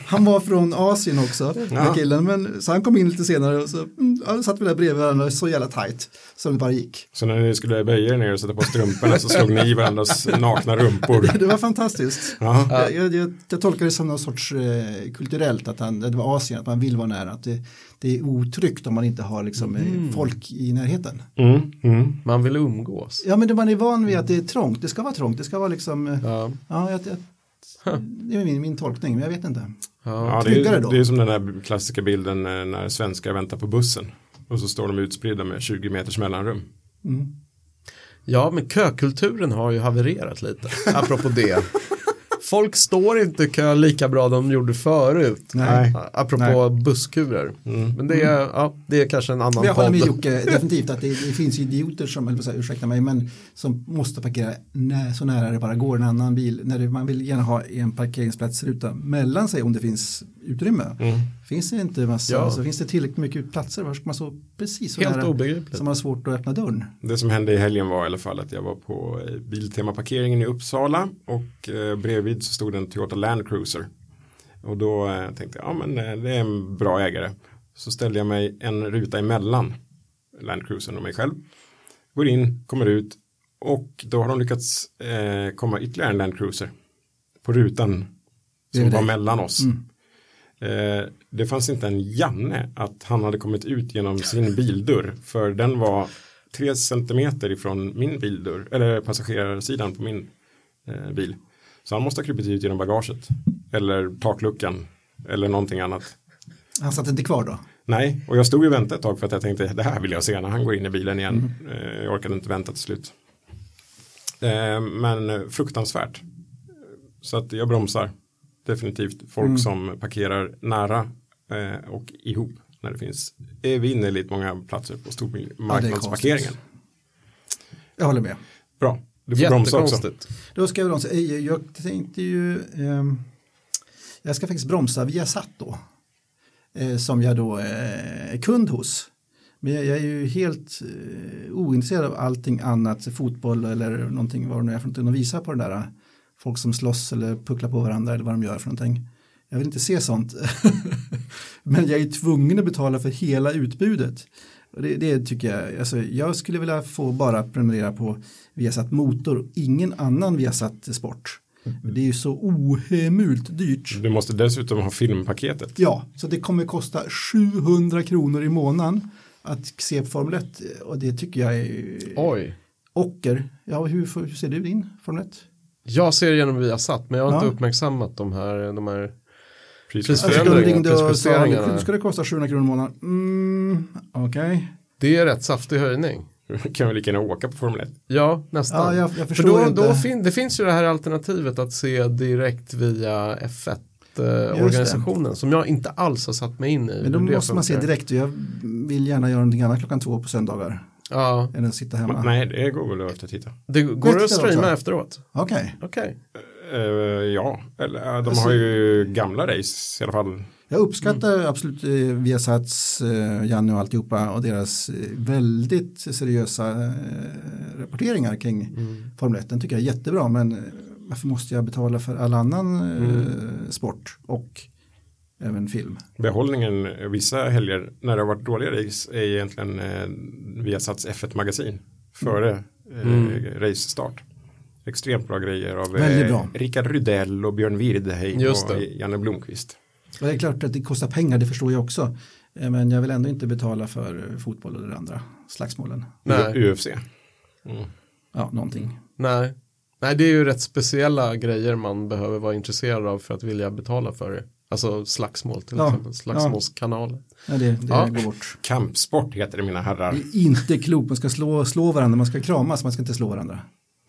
han var från Asien också, här killen, men, så han kom in lite senare och så mm, ja, satt vi där bredvid varandra så jävla tajt som det bara gick. Så när ni skulle böja er ner och sätta på strumporna så slog ni i varandras nakna rumpor. Det var fantastiskt. Ja. Jag, jag, jag, jag tolkar det som någon sorts eh, kulturellt, att han, det var Asien, att man vill vara nära, att det, det är otryggt om man inte har liksom, eh, folk i närheten. Mm, mm. Man vill umgås. Ja men det man är van vid att det är trångt, det ska vara trångt, det ska vara liksom, eh, Ja. ja, jag, jag, det är min, min tolkning, men jag vet inte. Ja. Det, är, då. det är som den där klassiska bilden eh, när svenskar väntar på bussen. Och så står de utspridda med 20 meters mellanrum. ja, men kökulturen har ju havererat lite. Apropå det. Folk står inte i kö lika bra de gjorde förut. Nej. Apropå busskurer. Men det är, ja, det är kanske en annan Men jag håller med podd. Jocke, definitivt att det, det finns idioter som, eller ursäkta mig, men som måste parkera när, så nära det bara går en annan bil. När det, man vill gärna ha en parkeringsplatsruta mellan sig om det finns utrymme. Finns det inte massa, Ja. så finns det tillräckligt mycket platser, var ska man så precis så Helt nära obegripligt. som har svårt att öppna dörren. Det som hände i helgen var i alla fall att jag var på eh, Biltema-parkeringen i Uppsala och eh, bredvid så stod en Toyota Land Cruiser. Och då eh, tänkte jag, ja men eh, det är en bra ägare. Så ställde jag mig en ruta emellan Land Cruisern och mig själv. Går in, kommer ut och då har de lyckats eh, komma ytterligare en Land Cruiser på rutan som var mellan oss. Eh, det fanns inte en Janne att han hade kommit ut genom sin bildörr. För den var tre centimeter ifrån min bildörr. Eller passagerarsidan på min eh, bil. Så han måste ha krupit ut genom bagaget. Eller takluckan. Eller någonting annat. Han satt inte kvar då? Nej, och jag stod och väntade ett tag för att jag tänkte det här vill jag se när han går in i bilen igen. Eh, Jag orkade inte vänta till slut. Eh, Men fruktansvärt. Så att jag bromsar. Definitivt folk som parkerar nära eh, och ihop när det finns evinnerligt många platser på stormarknadsparkeringen. Jag håller med. Bra, du får bromsa också. Då ska jag bromsa. Eh, Jag tänkte ju, ehm, jag ska faktiskt bromsa via satt då. Eh, som jag då eh, är kund hos. Men jag, jag är ju helt eh, ointresserad av allting annat, fotboll eller någonting vad det nu är för någonting. De visar på det där, eh, folk som slåss eller pucklar på varandra eller vad de gör för någonting. Jag vill inte se sånt. Men jag är tvungen att betala för hela utbudet. Och det, det tycker jag, alltså, jag skulle vilja få bara prenumerera på Viasat Motor, ingen annan Viasat Sport. Det är ju så ohemult dyrt. Du måste dessutom ha filmpaketet. Ja, så det kommer kosta 700 kronor i månaden att se på Formel 1 och det tycker jag är Oj. ocker. Ja, hur, hur ser du din Formel 1? Jag ser genom Viasat men jag har Ja. inte uppmärksammat de här, de här Pris- Precis. Alltså, de prisjusteringarna. nu ska det kosta 700 kronor i månaden. Mm, Okej. Det är rätt saftig höjning. kan vi lika gärna åka på Formel 1. Ja, nästan. Ja, jag, jag För då, inte. då fin, det finns ju det här alternativet att se direkt via F1-organisationen som jag inte alls har satt mig in i. Men då måste man se funkar. direkt och jag vill gärna göra någonting annat klockan två på söndagar. Ja, Än att sitta hemma. Nej, det går väl att eftertitta. det går det att Efteråt, streama efteråt. Okej. Okej. Eh, ja, eller eh, de Alltså- har ju gamla race i alla fall. Jag uppskattar absolut eh, Viasats, eh, Janne och alltihopa och deras eh, väldigt seriösa eh, rapporteringar kring Formel 1. Den tycker jag är jättebra men eh, varför måste jag betala för all annan eh, sport och även film? Behållningen eh, vissa helger när det har varit dåliga race är egentligen eh, Viasats F1-magasin före eh, race-start. Extremt bra grejer av bra. Rickard Rydell och Björn Wirdheim och det. Janne Blomqvist. Och det är klart att det kostar pengar, det förstår jag också. Eh, Men jag vill ändå inte betala för eh, fotboll eller andra slagsmålen. Nej. UFC. Mm. Ja, någonting. Nej. Nej, det är ju rätt speciella grejer man behöver vara intresserad av för att vilja betala för det. Alltså slagsmål till Ja, exempel, slagsmålskanaler. Ja, det det Ja. går bort. Kampsport heter det mina herrar. Det är inte klokt, man ska slå, slå varandra, man ska kramas, man ska inte slå varandra.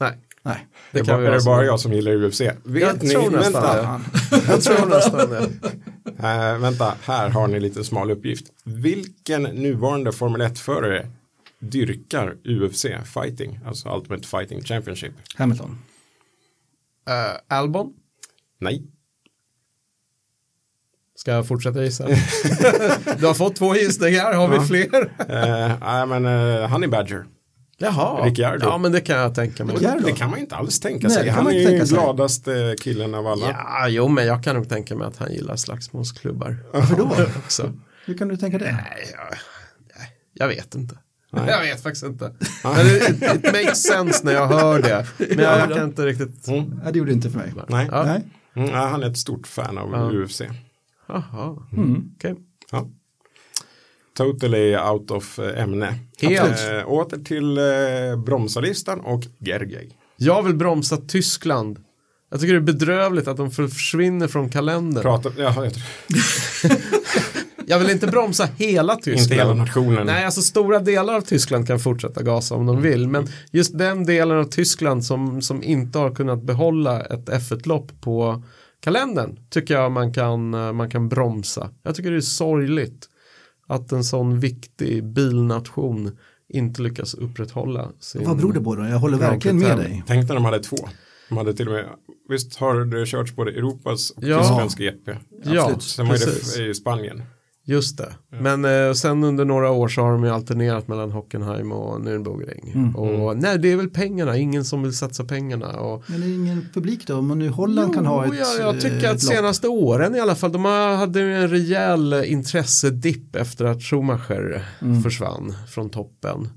Nej, Nej. Det är, kan bara, vi är det bara jag som gillar UFC? Vet Jag ni? tror nästan vänta, det. jag tror nästan det. Eh, vänta, här har ni lite smal uppgift. Vilken nuvarande Formel 1-förare dyrkar UFC fighting, alltså Ultimate Fighting Championship? Hamilton. Uh, Albon, Nej, ska jag fortsätta gissa? du har fått två gissningar, har vi fler? Eh, nej, men uh, Honey Badger. Jaha, Ricciardo. ja men det kan jag tänka mig. Ricciardo. Det kan man inte alls tänka Nej, sig. kan Han är ju gladaste killen av alla. Ja, jo men jag kan nog tänka mig att han gillar slagsmålsklubbar. Varför då? Också. Hur kan du tänka det? Nej, jag, nej, jag vet inte. Jag vet faktiskt inte. Men it, it, it makes sense när jag hör det. Men jag, jag kan inte riktigt. Mm. Ja, det gjorde det inte för mig. Nej. Ja. Nej. Mm, han är ett stort fan av Ja. UFC. Jaha, Mm. okej. Ja. Totally out of eh, ämne. Helt. Eh, åter till eh, bromsarlistan och Gergej. Jag vill bromsa Tyskland. Jag tycker det är bedrövligt att de försvinner från kalendern. Prata, ja, jag Jag vill inte bromsa hela Tyskland. inte hela nationen. Nej, alltså stora delar av Tyskland kan fortsätta gasa om de vill. Men just den delen av Tyskland som, som inte har kunnat behålla ett F1-lopp på kalendern tycker jag man kan, man kan bromsa. Jag tycker det är sorgligt att en sån viktig bilnation inte lyckas upprätthålla sin... Vad beror det på då? Jag håller verkligen med dig. Tänk när de hade två. De hade till och med, visst har det körts både Europas och Ja. Tysklands GP. Ja, Absolut. Sen var precis. det i Spanien. Just det. Men eh, sen under några år så har de ju alternerat mellan Hockenheim och Nürnbergring. Mm. Och nej, det är väl pengarna. Ingen som vill satsa pengarna. Och, Men det är ingen publik då? Om nu Holland kan ha ett ja, jag tycker eh, att ett lopp. senaste åren i alla fall. De har- hade ju en rejäl intressedipp efter att Schumacher Mm. försvann från toppen.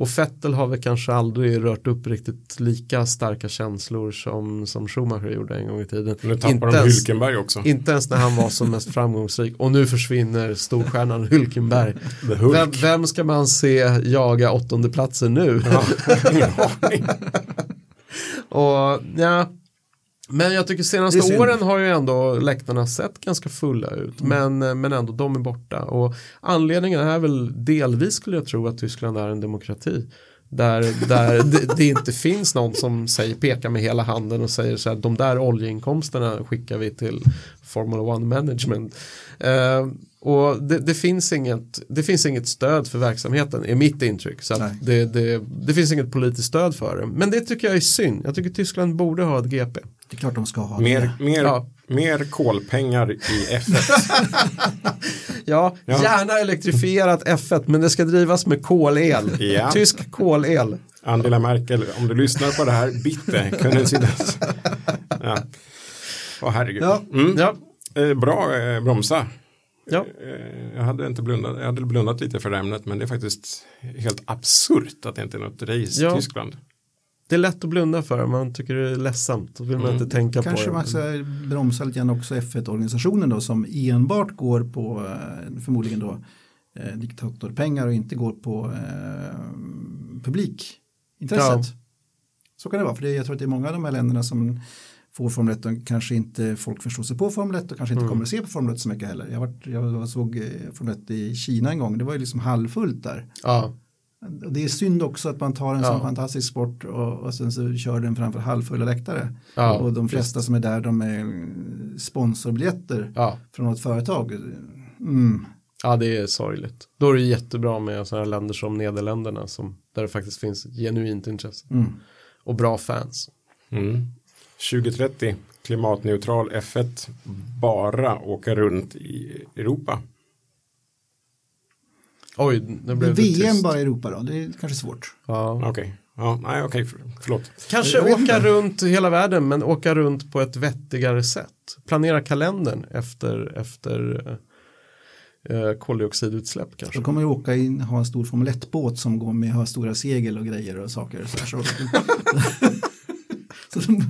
Och Fettel har väl kanske aldrig rört upp riktigt lika starka känslor som, som Schumacher gjorde en gång i tiden. Nu tappar Inte de ens- Hülkenberg också. Inte ens när han var som mest framgångsrik. Och nu försvinner storstjärnan Hülkenberg. Vem, vem ska man se jaga åttondeplatser nu? Ja. Och ja, men jag tycker senaste åren har ju ändå läktarna sett ganska fulla ut. Men, eh, men ändå, de är borta. Och anledningen är väl delvis skulle jag tro att Tyskland är en demokrati. Där, där det, det inte finns någon som säger, pekar med hela handen och säger så här, de där oljeinkomsterna skickar vi till Formula One Management. Eh, och det, det, finns inget, det finns inget stöd för verksamheten, är mitt intryck. Så det, det, det finns inget politiskt stöd för det. Men det tycker jag är synd. Jag tycker Tyskland borde ha ett GP. Det är klart de ska ha Mer, det. mer, Ja. mer kolpengar i F1. Ja, Ja. gärna elektrifierat F1 men det ska drivas med kolel. Ja. Tysk kolel. Angela Merkel, om du lyssnar på det här, bitte, kunde. Ja. Åh herregud. Ja. Mm. Ja, Eh, bra eh, bromsa. ja. Eh, jag hade inte blundat, jag hade blundat lite för ämnet, men det är faktiskt helt absurt att det inte är något race Ja. i Tyskland. Det är lätt att blunda för man tycker det är ledsamt. Då vill man inte tänka Kanske på man det. ska bromsa lite grann också F1-organisationen då som enbart går på eh, förmodligen då eh, diktatorpengar och inte går på eh, publikintresset. Ja. Så kan det vara, för det, jag tror att det är många av de här länderna som får Formel 1 och kanske inte folk förstår sig på Formel 1 och kanske inte kommer att se på Formel 1 så mycket heller. Jag, varit, jag såg eh, Formel 1 i Kina en gång, det var ju liksom halvfullt där. Ja, Det är synd också att man tar en Ja. sån fantastisk sport och, och sen så kör den framför halvfulla läktare. Ja, och de flesta som är där de är sponsorbiljetter ja. från något företag. Mm. ja, det är sorgligt. Då är det jättebra med sådana här länder som Nederländerna som, där det faktiskt finns ett genuint intresse. Mm. Och bra fans. Mm. 2030, klimatneutral F1, bara åka runt i Europa. Oj, nu blev det VM tyst. bara i Europa då, det är kanske svårt. Ja. Okej, ja, nej okej, för, förlåt. Kanske åka inte. runt hela världen men åka runt på ett vettigare sätt. Planera kalendern efter, efter eh, koldioxidutsläpp kanske. De kommer ju åka in, ha en stor Formel 1-båt som går med, har stora segel och grejer och saker. Så, här, så, så de,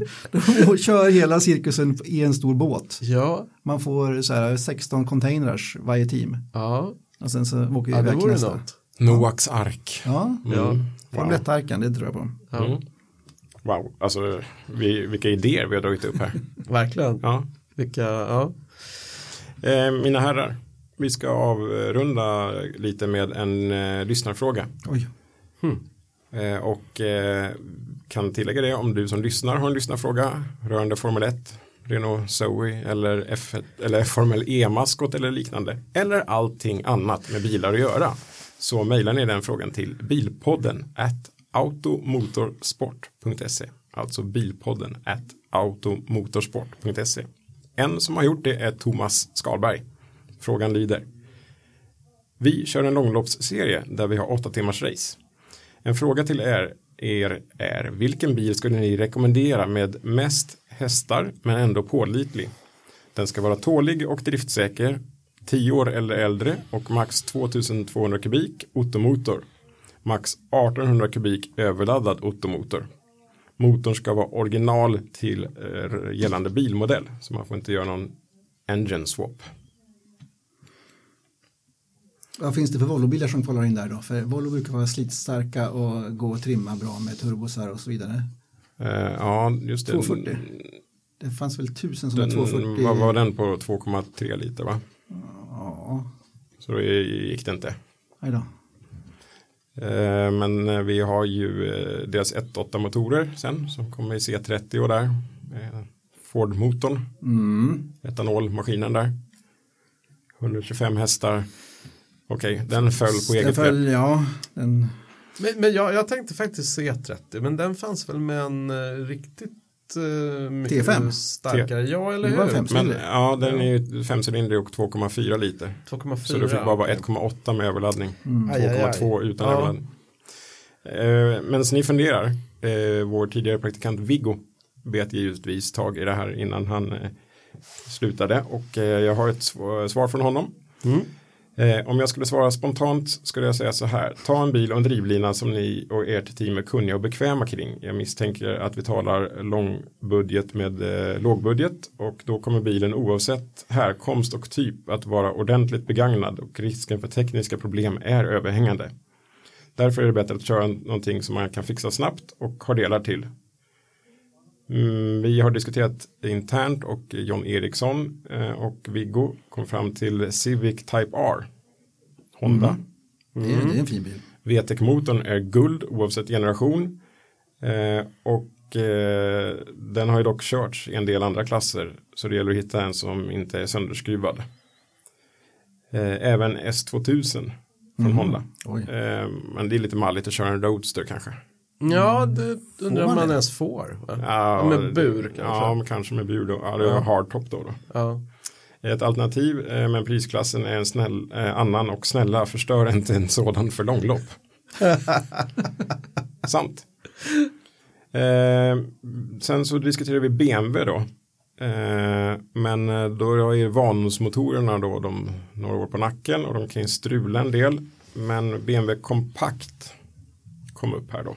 de kör hela cirkusen i en stor båt. Ja, Man får så här 16 containers varje team. ja, Och sen så åker vi ja iväg till nästa. något. Noaks ark. Ja, Ja, Formel 1-arken, det tror jag på. ja. Mm. Wow, alltså vi, vilka idéer vi har dragit upp här. verkligen. Ja. Vilka, ja. Eh, mina herrar, vi ska avrunda lite med en eh, lyssnarfråga. Oj, Eh, och eh, kan tillägga det om du som lyssnar har en lyssnarfråga rörande Formel 1, Renault Zoe eller, F1, eller Formel E-maskot eller liknande. Eller allting annat med bilar att göra. Så mejlar ni den frågan till bilpodden at automotorsport.se. Alltså bilpodden at automotorsport.se. En som har gjort det är Thomas Skalberg. Frågan lyder. Vi kör en långloppsserie där vi har åtta timmars race. En fråga till er, er är vilken bil skulle ni rekommendera med mest hästar men ändå pålitlig? Den ska vara tålig och driftsäker, 10 år eller äldre och max 2200 kubik Ottomotor. Max 1800 kubik överladdad Ottomotor. Motorn ska vara original till eh, gällande bilmodell så man får inte göra någon engine swap vad finns det för Volvobilar som kvalar in där då? För Volvo brukar vara slitstarka och gå och trimma bra med turbosar och så vidare. Eh, ja, just det. 240. Det fanns väl tusen som Den, var 240. vad var den på 2,3 liter va? Ja, Så då gick det inte. nej då. Eh, Men eh, vi har ju eh, deras 1.8 motorer sen som kommer i C30 och där. Eh, Ford-motorn, Mm. etanolmaskinen där. 125 hästar. Okej, den föll på Den eget grepp. föll, ja, den, Men, men jag, jag tänkte faktiskt C30, men den fanns väl med en uh, riktigt uh, mycket T5. starkare. Ja, eller Det var hur? Men ja, den är ju femcylindrig och 2,4 liter. 2,4. Så du fick bara vara okej. 1,8 med överladdning. Aj. 2,2 utan Ja. överladdning. Eh, Men ni funderar, eh, vår tidigare praktikant Viggo bet givetvis tag i det här innan han eh, slutade och eh, jag har ett sv- svar från honom. Mm. Eh, om jag skulle svara spontant skulle jag säga så här. Ta en bil och en drivlina som ni och ert team är kunniga och bekväma kring. Jag misstänker att vi talar långbudget med eh, lågbudget och då kommer bilen oavsett härkomst och typ att vara ordentligt begagnad och risken för tekniska problem är överhängande. Därför är det bättre att köra någonting som man kan fixa snabbt och har delar till. Mm, vi har diskuterat internt och John Eriksson eh, och Viggo kom fram till Civic Type R. Honda. Det, är, det är en fin bil. VTEC-motorn är guld oavsett generation. Eh, och eh, den har ju dock körts i en del andra klasser. Så det gäller att hitta en som inte är sönderskruvad. Eh, även S2000 från Honda. Oj. Eh, men det är lite malligt att köra en Roadster kanske. Ja, det undrar om man man det? ens får. Ja, med bur kanske. Ja, men kanske med bur då. Ja, det är Ja. hardtop då. då. Ja. Ett alternativ eh, men prisklassen är en snäll, eh, annan och snälla förstör inte en sådan för långlopp. Sant. Eh, sen så diskuterar vi BMW då. Eh, men eh, då är Vanos-motorerna då de några år på nacken och de kan ju strula en del. Men BMW Kompakt kom upp här då.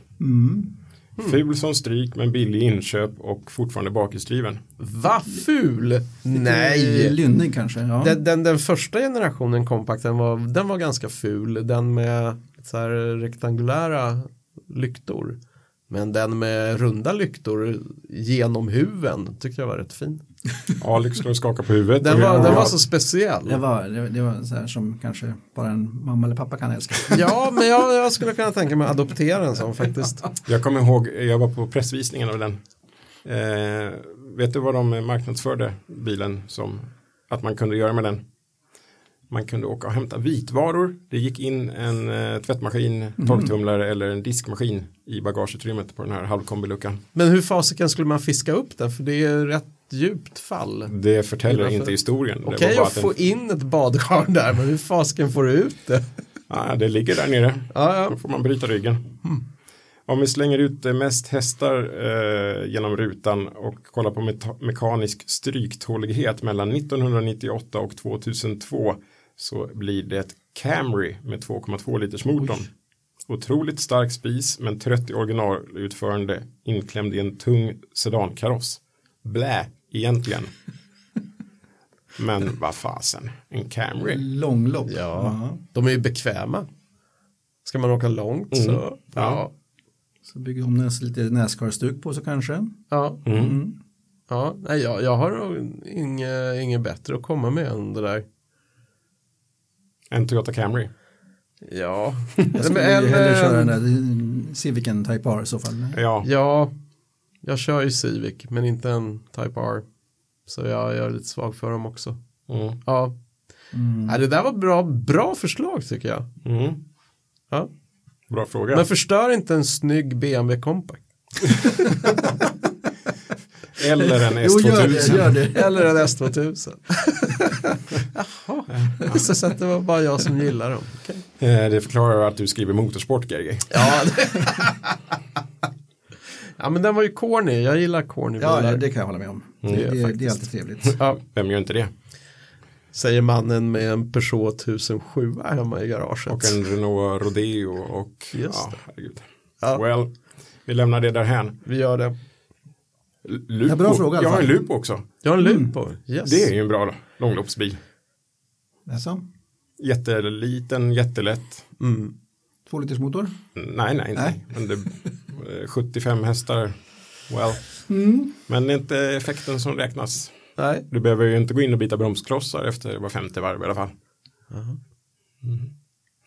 Ful som stryk men billig inköp och fortfarande bakhjulsdriven. Va ful? Eh, Nej. Lynning kanske. Ja. Den, den, den första generationen kompakten var, den var ganska ful. Den med så här rektangulära lyktor. Men den med runda lyktor genom huven tyckte jag var rätt fin. Alex står och skakar på huvudet. Den var, den var så speciell. Det var, det, det var så här som kanske bara en mamma eller pappa kan älska. Ja, men jag, jag skulle kunna tänka mig att adoptera en sån faktiskt. Jag kommer ihåg, jag var på pressvisningen av den. Eh, vet du vad de marknadsförde bilen som att man kunde göra med den? Man kunde åka och hämta vitvaror. Det gick in en eh, tvättmaskin, torktumlare eller en diskmaskin i bagageutrymmet på den här halvkombiluckan. Men hur fasiken skulle man fiska upp den? För det är rätt djupt fall. Det förtäller inte historien. Det Okej bara att få in ett badkar där, men hur fasiken får du ut det? ah, det ligger där nere. Ja, ja. Då får man bryta ryggen. Om vi slänger ut eh, mest hästar eh, genom rutan och kollar på mekanisk stryktålighet mellan 1998 och 2002 så blir det ett Camry med 2,2 liters motorn. Otroligt stark spis men trött i originalutförande inklämd i en tung sedankaross. Blä, egentligen. Men vad fasen, en Camry. Långlopp. Ja, de är ju bekväma. Ska man åka långt så, Mm. ja. Så bygger om näs, lite Nascar-stuk på så kanske. Ja, Mm. ja. Nej, jag, jag har nog inget, inget bättre att komma med än det där. En Toyota Camry. Ja, Jag skulle Men, ju hellre köra den där Civicen Type R i så fall. Ja, ja, jag kör ju Civic men inte en Type R. Så jag, jag är lite svag för dem också. Mm. Ja, Nej, det där var bra, bra förslag tycker jag. Mm. Ja. Bra fråga. Men förstör inte en snygg BMW Compact. Eller en Jo, gör det, S2000. gör det. Eller en S2000. Jaha, så, så att det var bara jag som gillar dem. Okej. Eh, Det förklarar att du skriver motorsport, Gergi. Ja, ja, men den var ju corny. Jag gillar corny Ja, bilar. ja, det kan jag hålla med om. Mm. Det, Det är det, alltid trevligt. ja, Vem gör inte det? säger mannen med en Peugeot 1007 hemma i garaget. Och en Renault Rodeo och Just ja, det. herregud. Ja. Well, vi lämnar det därhän. Vi gör det. Lupo. Ja, bra fråga Jag har en. Lupo också. Jag har en Lupo. Yes. Det är ju en bra långloppsbil. Alltså, Jätteliten, jättelätt. mm. två liters motor. Nej, nej, nej. Nej. Men det, eh, 75 hästar. Well. Mm. Men det är inte effekten som räknas. Nej. Du behöver ju inte gå in och byta bromsklossar efter var femte varv i alla fall.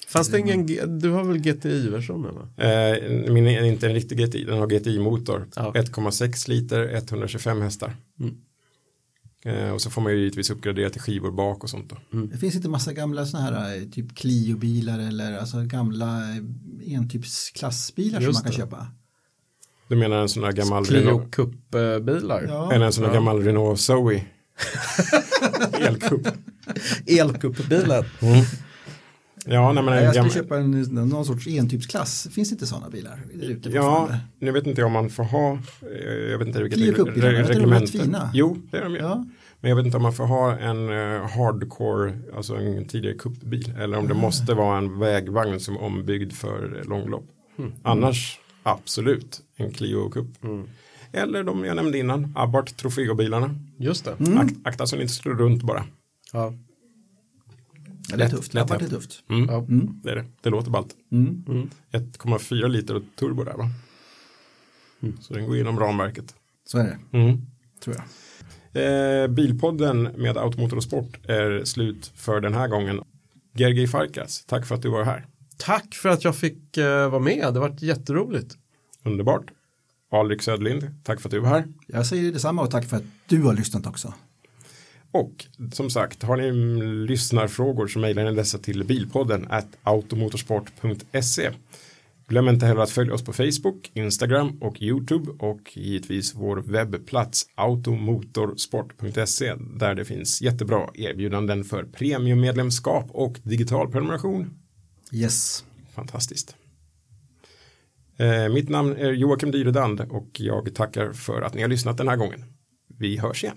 Fanns det ingen, G- du har väl GTI-versionen? Eh, min är inte en riktig GTI, den har GTI-motor. Ja. 1,6 liter, 125 hästar. Mm. Eh, och så får man ju givetvis uppgradera till skivor bak och sånt då. Det finns inte massa gamla sådana här eh, typ Clio-bilar eller alltså gamla eh, entypsklassbilar som man kan det. köpa. Du menar en sån här gammal Clio Renault, Cup-bilar. Ja. eller en sån här Ja. gammal Renault Zoe. Elkupp. Elcup-bilen. Ja, nej, men jag skulle köpa en, någon sorts entypsklass. Finns det inte sådana bilar ute Ja, nu vet inte jag om man får ha, eh, jag vet inte vilket Clio reg- Cup-bilarna, re- är de fina? Jo, det är de ju. Ja. Men jag vet inte om man får ha en uh, hardcore, alltså en tidigare kuppbil. Eller om det måste vara en vägvagn som är ombyggd för långlopp. Mm. Annars absolut en Clio Cup. Mm. Eller de jag nämnde innan, Abarth Trofeo-bilarna. Just det. Ak akta så ni inte slår runt bara. Ja. Det är Lätt- tufft. lätt varit hem. tufft. Mm. Ja. Det, är det. det låter ballt. Mm. 1,4 liter och turbo där va? Så den går inom ramverket. Så är det, Mm. tror jag. Eh, Bilpodden med Automotor och Sport är slut för den här gången. Gergij Farkas, tack för att du var här. Tack för att jag fick eh, vara med. Det har varit jätteroligt. Underbart. Alrik Söderlind, tack för att du var här. Jag säger detsamma och tack för att du har lyssnat också. Och som sagt, har ni lyssnarfrågor så mejlar ni dessa till bilpodden at automotorsport.se. Glöm inte heller att följa oss på Facebook, Instagram och YouTube och givetvis vår webbplats automotorsport.se där det finns jättebra erbjudanden för premiummedlemskap och digital prenumeration. Yes. Fantastiskt. Eh, mitt namn är Joakim Dyredand och jag tackar för att ni har lyssnat den här gången. Vi hörs igen.